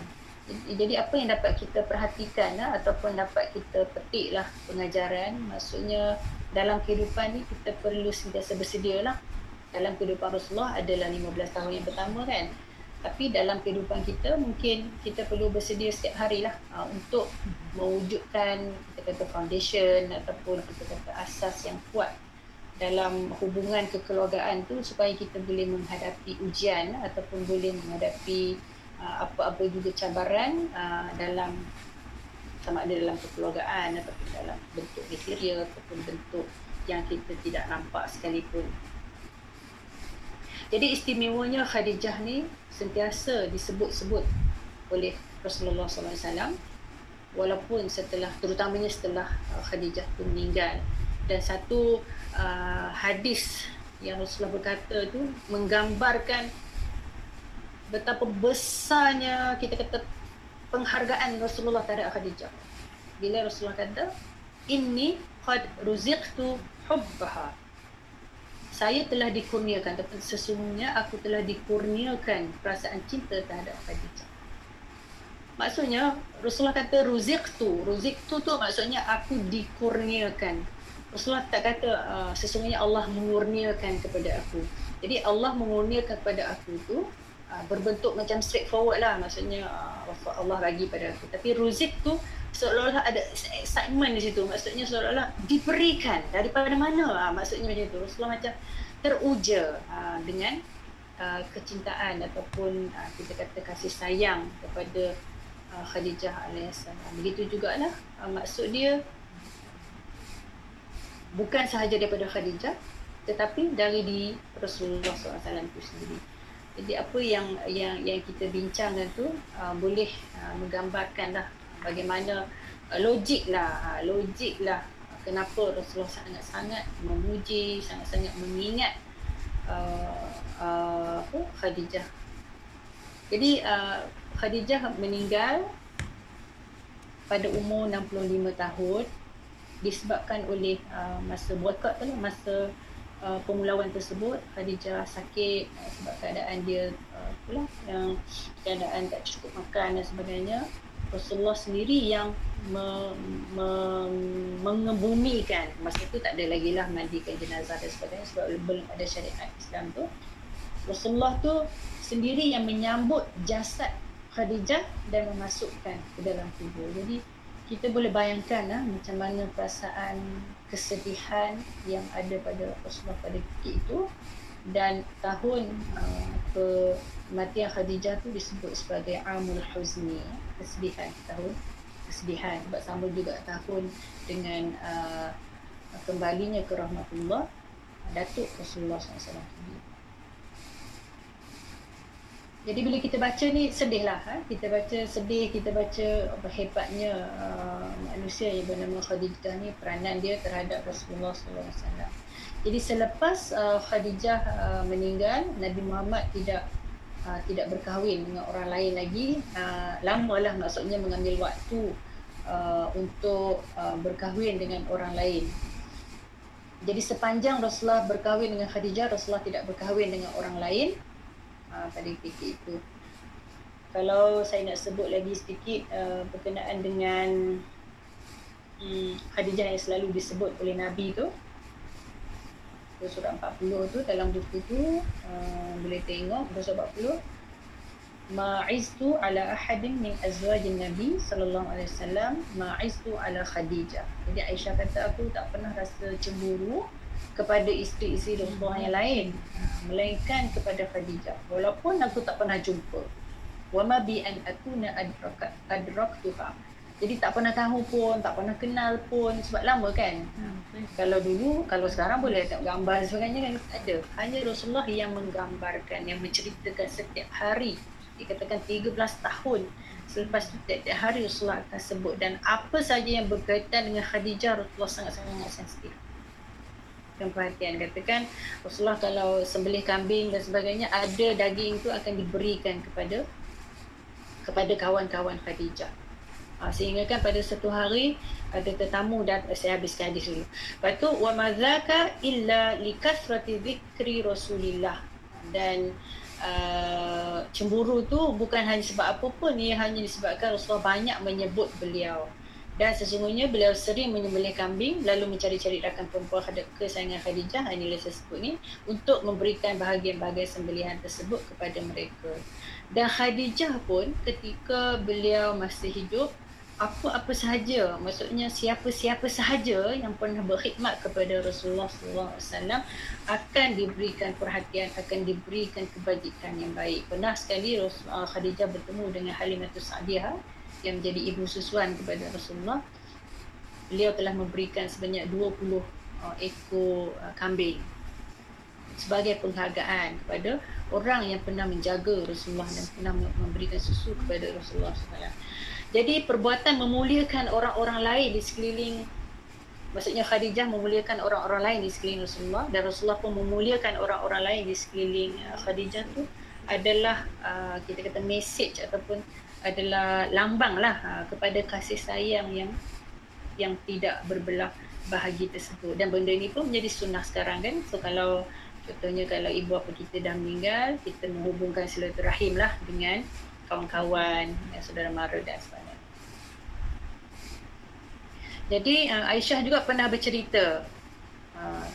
jadi apa yang dapat kita perhatikan lah, ataupun dapat kita petik lah pengajaran maksudnya dalam kehidupan ni kita perlu sentiasa bersedia lah dalam kehidupan Rasulullah adalah 15 tahun yang pertama kan. Tapi dalam kehidupan kita mungkin kita perlu bersedia setiap hari lah uh, untuk mewujudkan kita kata foundation ataupun kita kata asas yang kuat dalam hubungan kekeluargaan tu supaya kita boleh menghadapi ujian ataupun boleh menghadapi apa-apa juga cabaran uh, dalam sama ada dalam kekeluargaan ataupun dalam bentuk material ataupun bentuk yang kita tidak nampak sekalipun. Jadi istimewanya Khadijah ni sentiasa disebut-sebut oleh Rasulullah SAW walaupun setelah terutamanya setelah uh, Khadijah tu meninggal. Dan satu uh, hadis yang Rasulullah berkata tu menggambarkan betapa besarnya kita kata penghargaan Rasulullah terhadap Khadijah. Bila Rasulullah kata, "Inni qad ruziqtu hubbaha." saya telah dikurniakan tapi sesungguhnya aku telah dikurniakan perasaan cinta terhadap Khadijah. Maksudnya Rasulullah kata ruzik tu, ruzik tu maksudnya aku dikurniakan. Rasulullah tak kata uh, sesungguhnya Allah mengurniakan kepada aku. Jadi Allah mengurniakan kepada aku tu uh, berbentuk macam straightforward lah. Maksudnya uh, Allah bagi pada aku. Tapi ruzik tu seolah-olah ada excitement di situ. Maksudnya seolah-olah diberikan daripada mana? Ha, maksudnya macam itu Rasulullah macam teruja dengan kecintaan ataupun kita kata kasih sayang kepada ha, Khadijah alaihissalam begitu jugalah maksud dia bukan sahaja daripada Khadijah tetapi dari di Rasulullah SAW itu sendiri jadi apa yang yang yang kita bincangkan tu uh, boleh uh, menggambarkanlah bagaimana uh, logik lah ha, logik lah kenapa Rasulullah sangat-sangat memuji sangat-sangat mengingat uh, uh, Khadijah. Jadi uh, Khadijah meninggal pada umur 65 tahun disebabkan oleh uh, masa boykot tu lah, masa uh, pemulawan tersebut Khadijah sakit uh, sebab keadaan dia uh, pula yang keadaan tak cukup makan dan sebagainya. Rasulullah sendiri yang me, me, mengebumikan. Masa itu tak ada lagi lah mandikan jenazah dan sebagainya sebab belum ada syariat Islam tu. Rasulullah tu sendiri yang menyambut jasad Khadijah dan memasukkan ke dalam kubur jadi kita boleh bayangkan lah, macam mana perasaan kesedihan yang ada pada Rasulullah pada ketika itu. Dan tahun uh, kematian Khadijah tu disebut sebagai Amul Huzni kesedihan tahun kesedihan. Sebab sama juga tahun dengan uh, kembalinya ke rahmatullah Datuk Rasulullah SAW jadi bila kita baca ni sedih lah ha? kita baca sedih kita baca apa hebatnya uh, manusia yang bernama Khadijah ni peranan dia terhadap Rasulullah SAW jadi selepas uh, Khadijah uh, meninggal Nabi Muhammad tidak uh, tidak berkahwin dengan orang lain lagi. Uh, lamalah maksudnya mengambil waktu uh, untuk uh, berkahwin dengan orang lain. Jadi sepanjang Rasulullah berkahwin dengan Khadijah Rasulullah tidak berkahwin dengan orang lain uh, pada ketika itu. Kalau saya nak sebut lagi sedikit uh, berkenaan dengan um, Khadijah yang selalu disebut oleh Nabi tu surat 40 tu dalam buku tu uh, boleh tengok surat 40 ma'iztu ala ahadin min azwajin nabi sallallahu alaihi wasallam ma'iztu ala khadijah. Jadi Aisyah kata aku tak pernah rasa cemburu kepada isteri-isteri Rasulullah yang lain melainkan kepada Khadijah walaupun aku tak pernah jumpa wa ma bi an akuna adrakat adraktuha jadi tak pernah tahu pun, tak pernah kenal pun sebab lama kan. Hmm. Kalau dulu, kalau sekarang boleh tak gambar sebagainya kan ada. Hanya Rasulullah yang menggambarkan, yang menceritakan setiap hari. Dikatakan 13 tahun selepas itu setiap hari Rasulullah akan sebut dan apa saja yang berkaitan dengan Khadijah Rasulullah sangat-sangat sensitif. Dan perhatian katakan Rasulullah kalau sembelih kambing dan sebagainya ada daging itu akan diberikan kepada kepada kawan-kawan Khadijah. Ha, sehingga kan pada satu hari ada tetamu dan saya habiskan hadis dulu. Lepas tu wa madzaka illa likathrati dzikri Rasulillah dan uh, cemburu tu bukan hanya sebab apa pun ia hanya disebabkan Rasulullah banyak menyebut beliau. Dan sesungguhnya beliau sering menyembelih kambing lalu mencari-cari rakan perempuan kesayangan Khadijah inilah saya sebut ni untuk memberikan bahagian-bahagian sembelihan tersebut kepada mereka. Dan Khadijah pun ketika beliau masih hidup apa-apa sahaja maksudnya siapa-siapa sahaja yang pernah berkhidmat kepada Rasulullah SAW akan diberikan perhatian akan diberikan kebajikan yang baik pernah sekali Rasulullah Khadijah bertemu dengan Halimatus Sa'diyah yang menjadi ibu susuan kepada Rasulullah beliau telah memberikan sebanyak 20 uh, ekor uh, kambing sebagai penghargaan kepada orang yang pernah menjaga Rasulullah dan pernah memberikan susu kepada Rasulullah SAW. Jadi perbuatan memuliakan orang-orang lain di sekeliling Maksudnya Khadijah memuliakan orang-orang lain di sekeliling Rasulullah dan Rasulullah pun memuliakan orang-orang lain di sekeliling uh, Khadijah tu adalah uh, kita kata message ataupun adalah lambang lah uh, kepada kasih sayang yang yang tidak berbelah bahagi tersebut. Dan benda ni pun menjadi sunnah sekarang kan? So kalau contohnya kalau ibu apa kita dah meninggal kita menghubungkan silaturahim lah dengan kawan-kawan dan saudara mara dan sebagainya. Jadi uh, Aisyah juga pernah bercerita uh,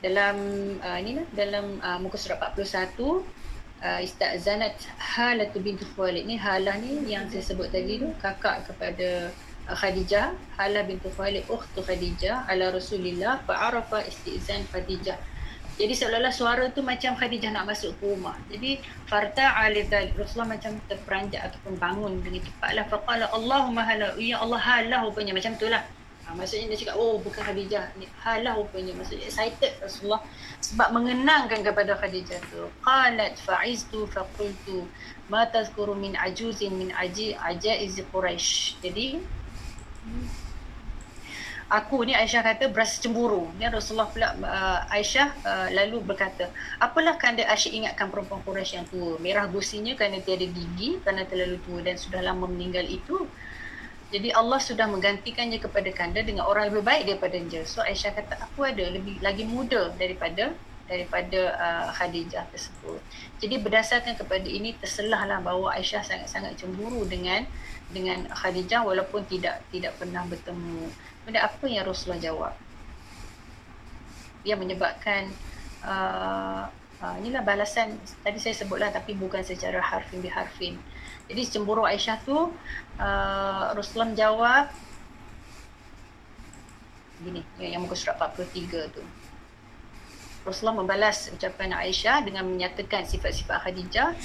dalam uh, ini lah dalam uh, muka surat 41 uh, istazanat Halah bintu Khuwailid ni Halah ni yang saya sebut tadi tu kakak kepada uh, Khadijah. Halah bintu Khuwailid ukhtu Khadijah ala Rasulillah fa'arafa istizan Khadijah. Jadi seolah-olah suara tu macam Khadijah nak masuk ke rumah. Jadi farta alidal Rasulullah macam terperanjat ataupun bangun dengan cepatlah faqala Allahumma hala ya Allah halah rupanya. Macam tu lah. Ha, maksudnya dia cakap, oh bukan Khadijah. Ni halah rupanya. Maksudnya excited Rasulullah. Sebab mengenangkan kepada Khadijah tu. Qalat fa'iztu faqultu ma tazkuru min ajuzin min aji ajaiz Quraisy. Jadi, aku ni Aisyah kata berasa cemburu. Ni Rasulullah pula uh, Aisyah uh, lalu berkata, apalah kanda asyik ingatkan perempuan Quraisy yang tua? Merah gusinya kerana tiada gigi, kerana terlalu tua dan sudah lama meninggal itu. Jadi Allah sudah menggantikannya kepada kanda dengan orang lebih baik daripada dia. So Aisyah kata aku ada lebih lagi muda daripada daripada uh, Khadijah tersebut. Jadi berdasarkan kepada ini terselahlah bahawa Aisyah sangat-sangat cemburu dengan dengan Khadijah walaupun tidak tidak pernah bertemu. Benda apa yang Rasulullah jawab? Dia menyebabkan uh, uh, inilah balasan tadi saya sebutlah tapi bukan secara harfin biharfin. Jadi cemburu Aisyah tu uh, Rasulullah menjawab gini yang muka surat 43 tu. Rasulullah membalas ucapan Aisyah dengan menyatakan sifat-sifat Khadijah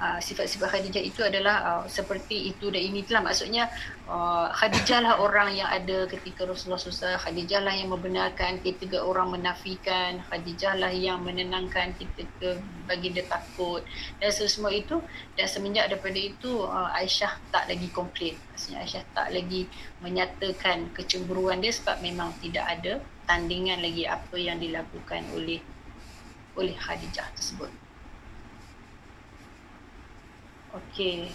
uh, sifat-sifat Khadijah itu adalah uh, seperti itu dan ini telah. Maksudnya uh, Khadijah lah orang yang ada ketika Rasulullah susah. Khadijah lah yang membenarkan ketika orang menafikan. Khadijah lah yang menenangkan ketika bagi dia takut. Dan semua itu dan semenjak daripada itu uh, Aisyah tak lagi komplain. Maksudnya Aisyah tak lagi menyatakan kecemburuan dia sebab memang tidak ada tandingan lagi apa yang dilakukan oleh oleh Khadijah tersebut. Okey.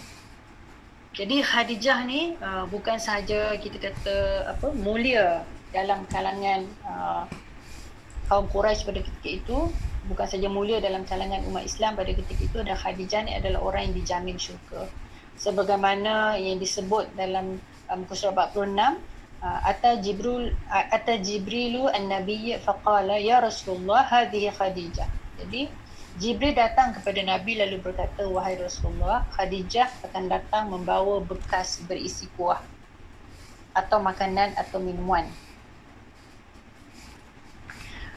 Jadi Khadijah ni uh, bukan sahaja kita kata apa mulia dalam kalangan uh, kaum Quraisy pada ketika itu, bukan saja mulia dalam kalangan umat Islam pada ketika itu dan Khadijah ni adalah orang yang dijamin syurga. Sebagaimana yang disebut dalam um, surat 46 uh, ata Jibril uh, ata Jibrilu an-nabiy faqala ya Rasulullah hadhihi Khadijah. Jadi Jibril datang kepada Nabi lalu berkata, Wahai Rasulullah, Khadijah akan datang membawa bekas berisi kuah atau makanan atau minuman.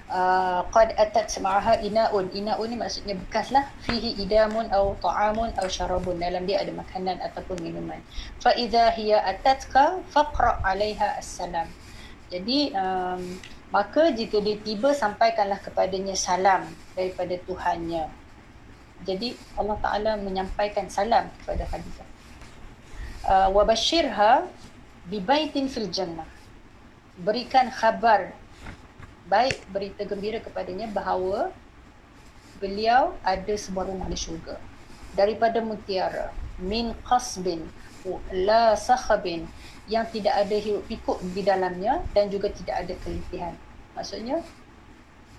Uh, qad atat sama'aha ina'un. Ina'un ni maksudnya bekas lah. Fihi idamun atau ta'amun atau syarabun. Dalam dia ada makanan ataupun minuman. Fa'idha hiya atatka faqra' alaiha assalam. Jadi, um, maka jika dia tiba sampaikanlah kepadanya salam daripada Tuhannya. Jadi Allah Taala menyampaikan salam kepada Khadijah. Uh, wa bashirha bi baitin fil jannah. Berikan khabar baik berita gembira kepadanya bahawa beliau ada sebuah rumah di syurga daripada mutiara min qasbin la sakhabin yang tidak ada hiruk pikuk di dalamnya dan juga tidak ada kelitihan. Maksudnya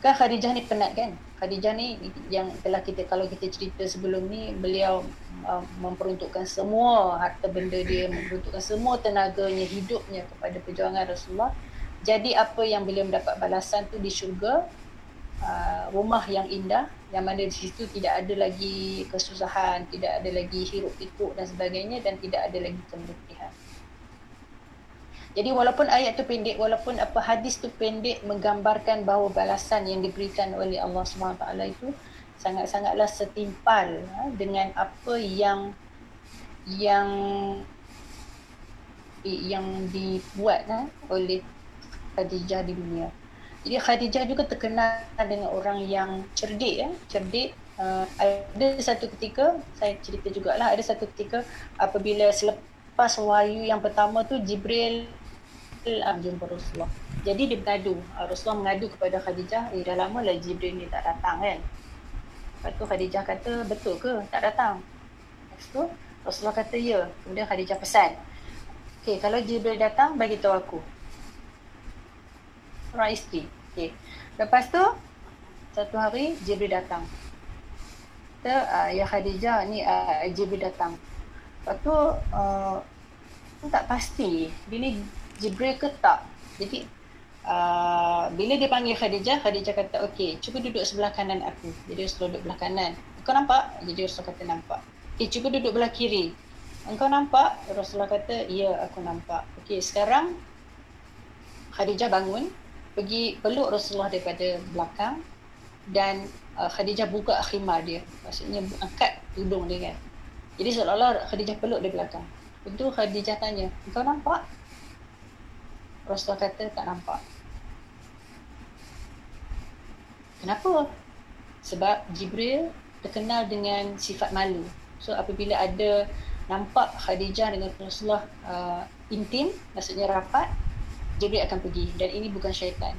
kan Khadijah ni penat kan? Khadijah ni yang telah kita kalau kita cerita sebelum ni beliau uh, memperuntukkan semua harta benda dia, memperuntukkan semua tenaganya, hidupnya kepada perjuangan Rasulullah. Jadi apa yang beliau mendapat balasan tu di syurga uh, rumah yang indah yang mana di situ tidak ada lagi kesusahan, tidak ada lagi hiruk pikuk dan sebagainya dan tidak ada lagi kelitihan. Jadi walaupun ayat tu pendek, walaupun apa hadis tu pendek menggambarkan bahawa balasan yang diberikan oleh Allah SWT itu sangat-sangatlah setimpal ha, dengan apa yang yang yang dibuat ha, oleh Khadijah di dunia. Jadi Khadijah juga terkenal dengan orang yang cerdik ya, cerdik. Uh, ada satu ketika saya cerita jugalah ada satu ketika apabila selepas wahyu yang pertama tu Jibril uh, jumpa Rasulullah. Jadi dia mengadu. Uh, Rasulullah mengadu kepada Khadijah, eh dah lama lah Jibril ni tak datang kan. Lepas tu Khadijah kata, betul ke tak datang? Lepas tu Rasulullah kata, ya. Kemudian Khadijah pesan. Okay, kalau Jibril datang, bagi tahu aku. Orang isteri. Okay. Lepas tu, satu hari Jibril datang. Kata, uh, ya Khadijah, ni uh, Jibril datang. Lepas tu, uh, tak pasti. Dia ni Jibril ke tak? Jadi, uh, bila dia panggil Khadijah, Khadijah kata, okay, cuba duduk sebelah kanan aku. Jadi, Rasulullah duduk belah kanan. Kau nampak? Jadi, Rasulullah kata, nampak. Okay, cuba duduk belah kiri. Engkau nampak? Rasulullah kata, ya aku nampak. Okey, sekarang Khadijah bangun, pergi peluk Rasulullah daripada belakang dan uh, Khadijah buka khimar dia. Maksudnya angkat tudung dia kan. Jadi seolah-olah Khadijah peluk dari belakang. Tentu Khadijah tanya, engkau nampak? Rasulullah kata, tak nampak. Kenapa? Sebab Jibril terkenal dengan sifat malu. So apabila ada nampak Khadijah dengan Rasulullah uh, intim, maksudnya rapat, Jibril akan pergi. Dan ini bukan syaitan.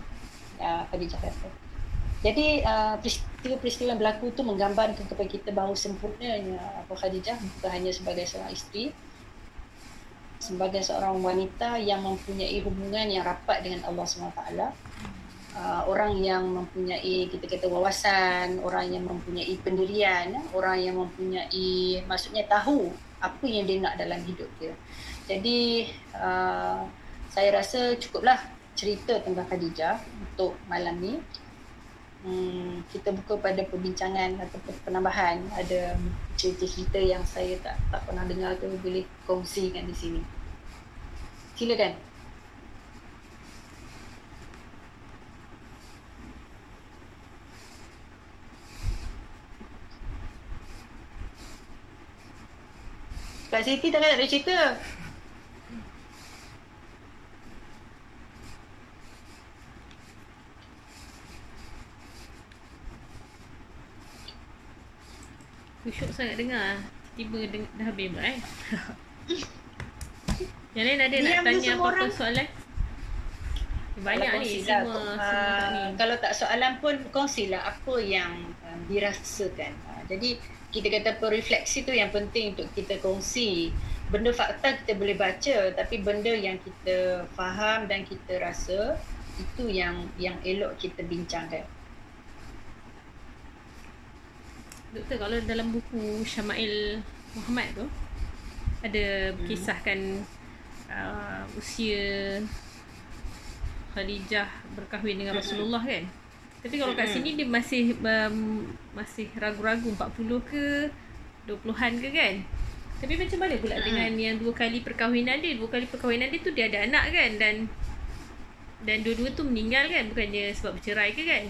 Uh, Khadijah kata. Jadi uh, peristiwa-peristiwa yang berlaku itu menggambarkan kepada kita bahawa sempurnanya apa Khadijah bukan hanya sebagai seorang isteri, sebagai seorang wanita yang mempunyai hubungan yang rapat dengan Allah SWT. Uh, orang yang mempunyai kita kata wawasan, orang yang mempunyai pendirian, orang yang mempunyai maksudnya tahu apa yang dia nak dalam hidup dia. Jadi uh, saya rasa cukuplah cerita tentang Khadijah untuk malam ni. Hmm, kita buka pada perbincangan atau penambahan ada cerita-cerita yang saya tak tak pernah dengar tu boleh kongsikan di sini. Silakan. Kak Siti takkan ada cerita. Kusyuk sangat dengar. Tiba dah habis pula eh. yang lain ada nak tanya apa-apa soalan? Banyak ni semua, uh, ni. Kalau tak soalan pun kongsilah apa yang um, dirasakan. Uh, jadi kita kata refleksi tu yang penting untuk kita kongsi. Benda fakta kita boleh baca tapi benda yang kita faham dan kita rasa itu yang yang elok kita bincangkan. Doktor kalau dalam buku Syama'il Muhammad tu ada hmm. kisahkan uh, usia Khadijah berkahwin dengan hmm. Rasulullah kan? Tapi kalau kat sini dia masih um, masih ragu-ragu 40 ke 20-an ke kan? Tapi macam mana pula dengan yang dua kali perkahwinan dia? Dua kali perkahwinan dia tu dia ada anak kan dan dan dua-dua tu meninggal kan bukannya sebab bercerai ke kan?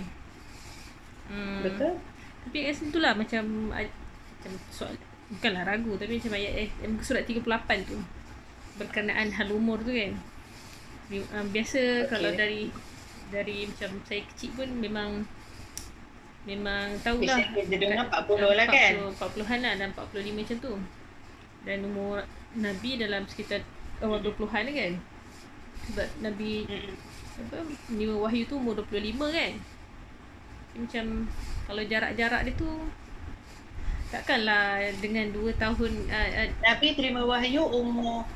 Hmm. Betul. Tapi kat sini tu lah macam macam soal bukanlah ragu tapi macam ayat eh, surat 38 tu berkenaan hal umur tu kan. Biasa okay. kalau dari dari macam saya kecil pun memang memang tahu lah dia dengar 40 lah kan 40-an lah dan 45 macam tu dan umur Nabi dalam sekitar awal 20-an kan sebab Nabi mm. apa Nima Wahyu tu umur 25 kan macam kalau jarak-jarak dia tu takkanlah dengan 2 tahun uh, uh, Nabi terima wahyu umur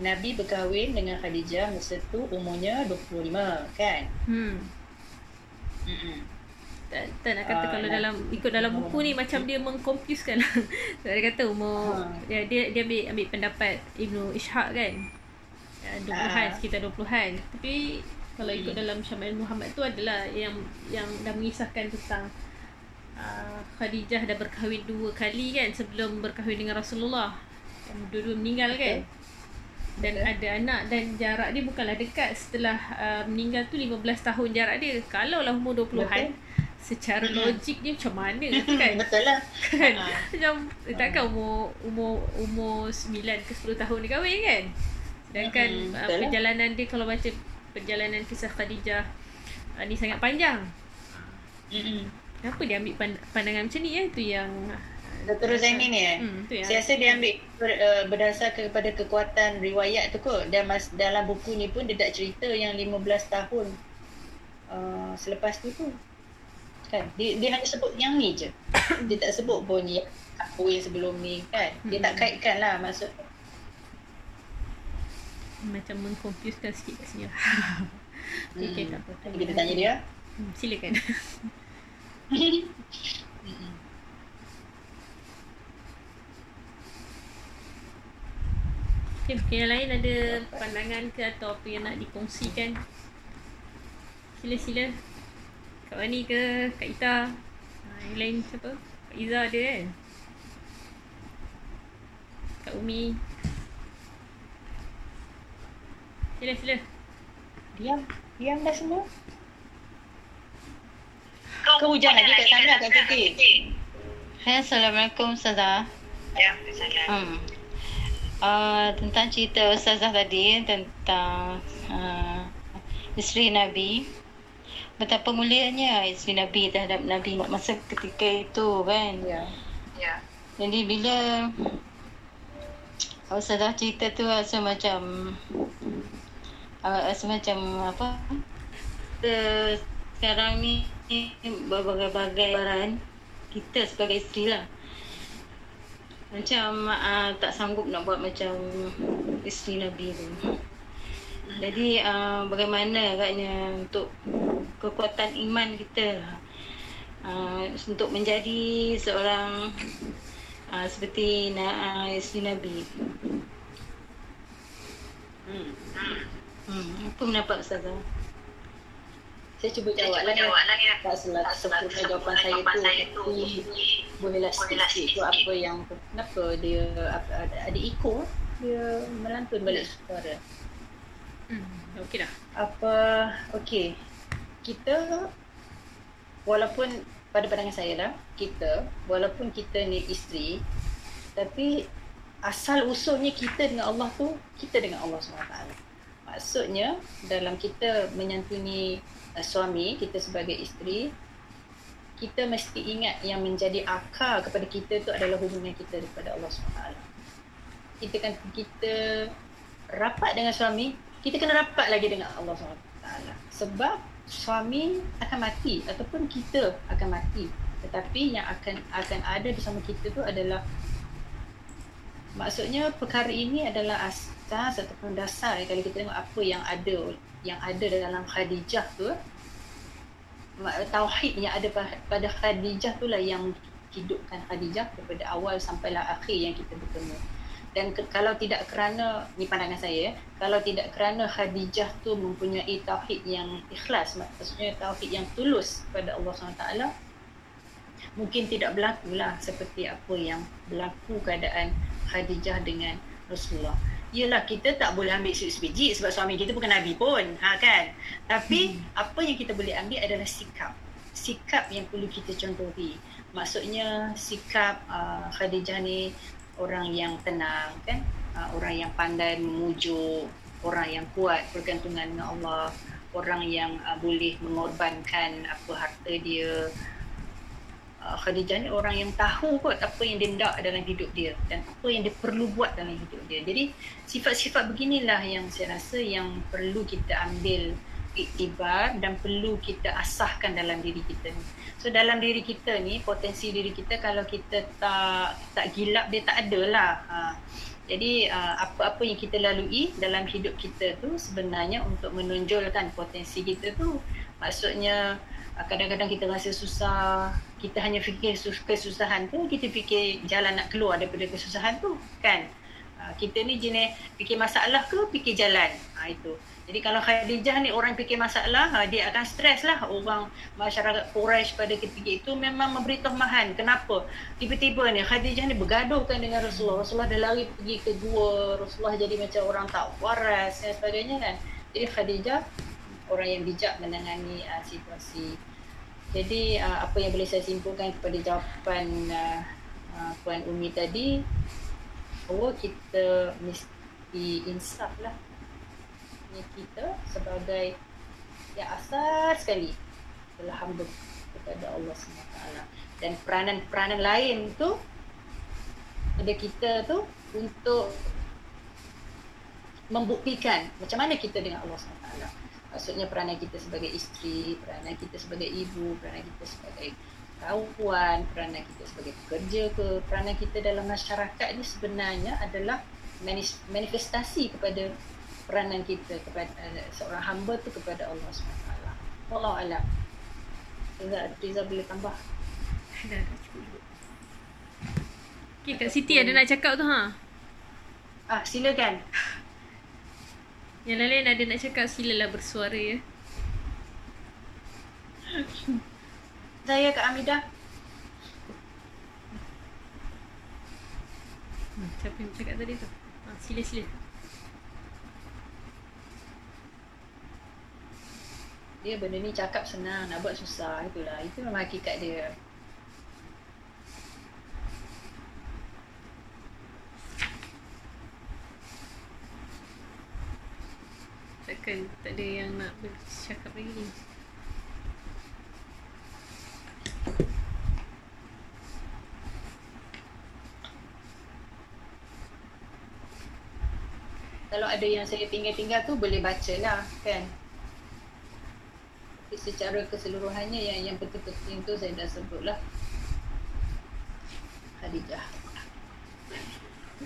Nabi berkahwin dengan Khadijah masa tu umurnya 25 kan? Hmm. Hmm. Tak, tak nak kata uh, kalau dalam ikut dalam buku ni macam dia mengkonfuskan lah. dia kata umur uh, dia, dia dia ambil ambil pendapat Ibnu Ishaq kan. Ya, 20-an uh, sekitar 20-an. Tapi kalau ikut hmm. dalam Syamil Muhammad tu adalah yang yang dah mengisahkan tentang uh, Khadijah dah berkahwin dua kali kan sebelum berkahwin dengan Rasulullah. Dua-dua meninggal kan. Okay dan okay. ada anak dan jarak dia bukanlah dekat setelah uh, meninggal tu 15 tahun jarak dia kalau lah umur 20-an okay. secara logik dia macam mana kan betul lah kan uh macam uh takkan umur umur umur 9 ke 10 tahun dia kahwin kan sedangkan uh, perjalanan dia kalau baca perjalanan kisah Khadijah uh, ni sangat panjang. Mm-mm. Kenapa dia ambil pand- pandangan macam ni ya? Itu yang Dr. Zaini ni eh. Hmm, Saya rasa dia ambil ber, uh, berdasarkan kepada kekuatan riwayat tu kot. Dan mas, dalam buku ni pun dia tak cerita yang 15 tahun uh, selepas tu tu. Kan? Dia, dia hanya sebut yang ni je. dia tak sebut pun yang apa yang sebelum ni kan. Dia tak Hmm. kaitkan lah maksud. Macam mengkonfuskan sikit kat sini lah. Okey, tak apa. Nanti kita tanya dia. Hmm, silakan. Okay, mungkin yang lain ada pandangan ke atau apa yang nak dikongsikan? Sila-sila. Kak Wani ke, Kak Ita. Ha, yang lain siapa? Kak Iza ada kan? Kak Umi. Sila, sila. Diam. Diam dah semua. Kau hujan lagi kat sana kat Siti. Hai, Assalamualaikum Ustazah. Ya, salam. Hmm. Uh, tentang cerita Ustazah tadi tentang uh, isteri Nabi. Betapa mulianya isteri Nabi terhadap Nabi masa ketika itu kan. Ya. Ya. Jadi bila Ustazah cerita tu rasa macam uh, rasa macam apa? Kita sekarang ni berbagai-bagai baran kita sebagai isteri lah. Macam uh, tak sanggup nak buat macam isteri Nabi tu. Jadi uh, bagaimana agaknya untuk kekuatan iman kita? Lah uh, untuk menjadi seorang uh, seperti uh, isteri Nabi. Hmm. Hmm. apa pendapat Ustazah? Saya cuba jawab lah ya. Tak salah sempurna jawapan saya tu. Tapi bolehlah sikit tu apa yang kenapa dia apa, ada, ada echo dia melantun balik suara. Hmm, okey dah. Apa okey. Kita walaupun pada pandangan saya lah kita walaupun kita ni isteri tapi asal usulnya kita dengan Allah tu kita dengan Allah SWT. Maksudnya dalam kita menyantuni uh, suami kita sebagai isteri kita mesti ingat yang menjadi akar kepada kita tu adalah hubungan kita kepada Allah SWT. Kita kan kita rapat dengan suami, kita kena rapat lagi dengan Allah SWT. Sebab suami akan mati ataupun kita akan mati. Tetapi yang akan akan ada bersama kita tu adalah maksudnya perkara ini adalah asas ataupun dasar ya, kalau kita tengok apa yang ada yang ada dalam Khadijah tu tauhid yang ada pa- pada Khadijah tu lah yang hidupkan Khadijah daripada awal sampailah akhir yang kita bertemu dan ke, kalau tidak kerana ni pandangan saya kalau tidak kerana Khadijah tu mempunyai tauhid yang ikhlas maksudnya tauhid yang tulus pada Allah SWT mungkin tidak berlaku lah seperti apa yang berlaku keadaan Khadijah dengan Rasulullah. Yelah kita tak boleh ambil sebiji sebab suami kita bukan Nabi pun. Ha kan? Tapi hmm. apa yang kita boleh ambil adalah sikap. Sikap yang perlu kita contohi. Maksudnya sikap uh, Khadijah ni orang yang tenang kan? Uh, orang yang pandai memujuk, orang yang kuat bergantungan dengan Allah, orang yang uh, boleh mengorbankan apa harta dia, uh, Khadijah ni orang yang tahu kot apa yang dia nak dalam hidup dia dan apa yang dia perlu buat dalam hidup dia. Jadi sifat-sifat beginilah yang saya rasa yang perlu kita ambil iktibar dan perlu kita asahkan dalam diri kita ni. So dalam diri kita ni potensi diri kita kalau kita tak tak gilap dia tak ada lah. Ha. Jadi uh, apa-apa yang kita lalui dalam hidup kita tu sebenarnya untuk menonjolkan potensi kita tu. Maksudnya kadang-kadang kita rasa susah, kita hanya fikir sus- kesusahan tu, kita fikir jalan nak keluar daripada kesusahan tu, kan? Uh, kita ni jenis fikir masalah ke fikir jalan. Ha, itu. Jadi kalau Khadijah ni orang fikir masalah, dia akan stres lah. Orang masyarakat Quraisy pada ketika itu memang memberi tohmahan. Kenapa? Tiba-tiba ni Khadijah ni bergaduhkan dengan Rasulullah. Rasulullah dah lari pergi ke gua. Rasulullah jadi macam orang tak waras dan sebagainya kan. Jadi Khadijah orang yang bijak menangani uh, situasi. Jadi uh, apa yang boleh saya simpulkan kepada jawapan uh, uh, Puan Umi tadi bahawa kita mesti insaf lah kita sebagai yang asal sekali hamba kepada Allah SWT dan peranan-peranan lain tu pada kita tu untuk membuktikan macam mana kita dengan Allah SWT maksudnya peranan kita sebagai isteri peranan kita sebagai ibu peranan kita sebagai kawan peranan kita sebagai pekerja ke peranan kita dalam masyarakat ni sebenarnya adalah manifestasi kepada peranan kita kepada uh, seorang hamba tu kepada Allah SWT. Wallahu alam. Riza, Riza boleh tambah. Dah, dah cukup. Okay, Kak Siti ada nak cakap tu ha? Ah, silakan. Yang lain ada nak cakap silalah bersuara ya. Saya Kak Amidah. Hmm, siapa yang cakap tadi tu? Ha, sila sila. Dia benda ni cakap senang, nak buat susah. Itulah. Itu memang hakikat dia. Takkan tak ada yang nak bercakap lagi ni. Kalau ada yang saya tinggal-tinggal tu boleh baca lah kan. Tapi secara keseluruhannya yang yang betul-betul tu saya dah sebut lah. Khadijah.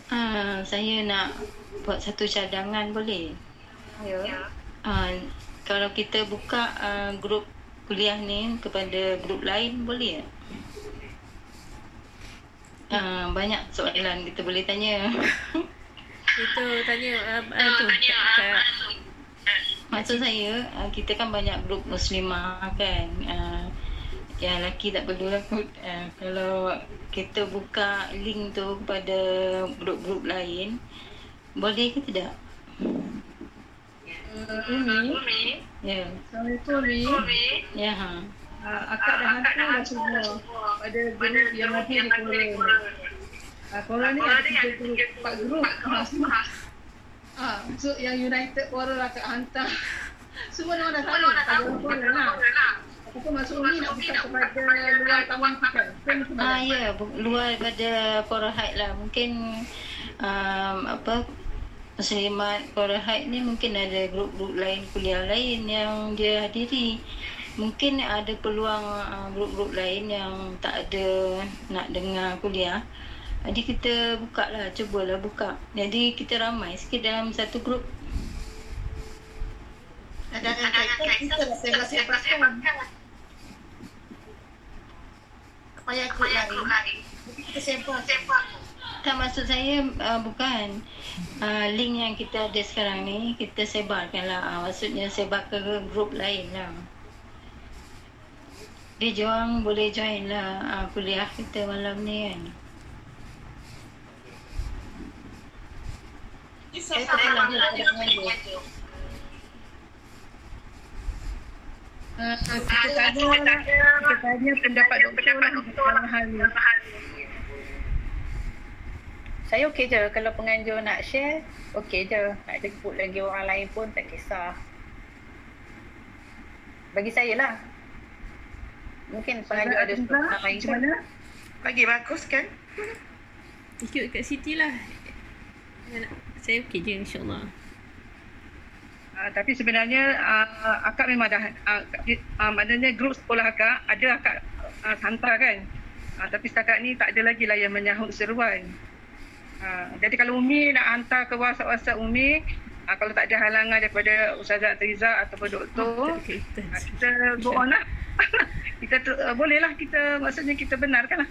Uh, saya nak buat satu cadangan boleh? Ya. Uh, kalau kita buka uh, grup kuliah ni kepada grup lain boleh tak? Uh, banyak soalan kita boleh tanya. Itu tanya uh, uh, tu kat Maksud saya uh, kita kan banyak grup muslimah kan. Uh, yang lelaki tak perlu lah kot. Uh, kalau kita buka link tu kepada grup-grup lain boleh ke tidak? Uh, Umi. Ya. Assalamualaikum Umi. Ya ha. Uh, akak dah hantar dah semua pada grup yang ada di Kuala. Uh, Kuala ni ada tiga grup, empat grup. Ah, so yang United Kuala akak hantar. Semua orang dah tahu. Pada orang Kuala lah. Aku masuk ni nak buka kepada luar taman kita. Kan Ah ya, luar daripada Korahait lah. Mungkin um, apa Muslimat Korahait ni mungkin ada grup-grup lain kuliah lain yang dia hadiri. Mungkin ada peluang uh, grup-grup lain yang tak ada nak dengar kuliah. Jadi kita buka lah, cubalah buka. Jadi kita ramai sikit dalam satu grup. Ada kaitan kita lah rasa pasal. Supaya ikut. Jadi kita sebar. Tak maksud saya uh, bukan uh, link yang kita ada sekarang ni kita sebarkan lah. Uh, maksudnya sebar ke grup lain lah. Dia join boleh join lah uh, kuliah kita malam ni kan. Saya ada pengajar. Uh, kita tanya, kita tanya pendapat doktor lah dalam hal ni. Saya okey je kalau penganjur nak share, okey je. Nak jemput lagi orang lain pun tak kisah. Bagi saya lah. Mungkin penganjur ada sudut pandang lain kan. Bagi bagus kan? ikut kat Siti lah. Saya okey je insyaAllah. Uh, tapi sebenarnya uh, akak memang dah uh, uh, maknanya grup sekolah akak ada akak uh, hantar kan. Uh, tapi setakat ni tak ada lagi lah yang menyahut seruan. Uh, jadi kalau Umi nak hantar ke WhatsApp-WhatsApp Umi, uh, kalau tak ada halangan daripada Ustazah Triza ataupun doktor, kaitan. uh, kita go on lah. kita tu, uh, boleh lah kita, maksudnya kita benarkan lah.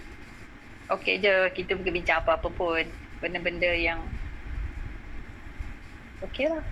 Okey je kita boleh bincang apa-apa pun. Benda-benda yang okey lah.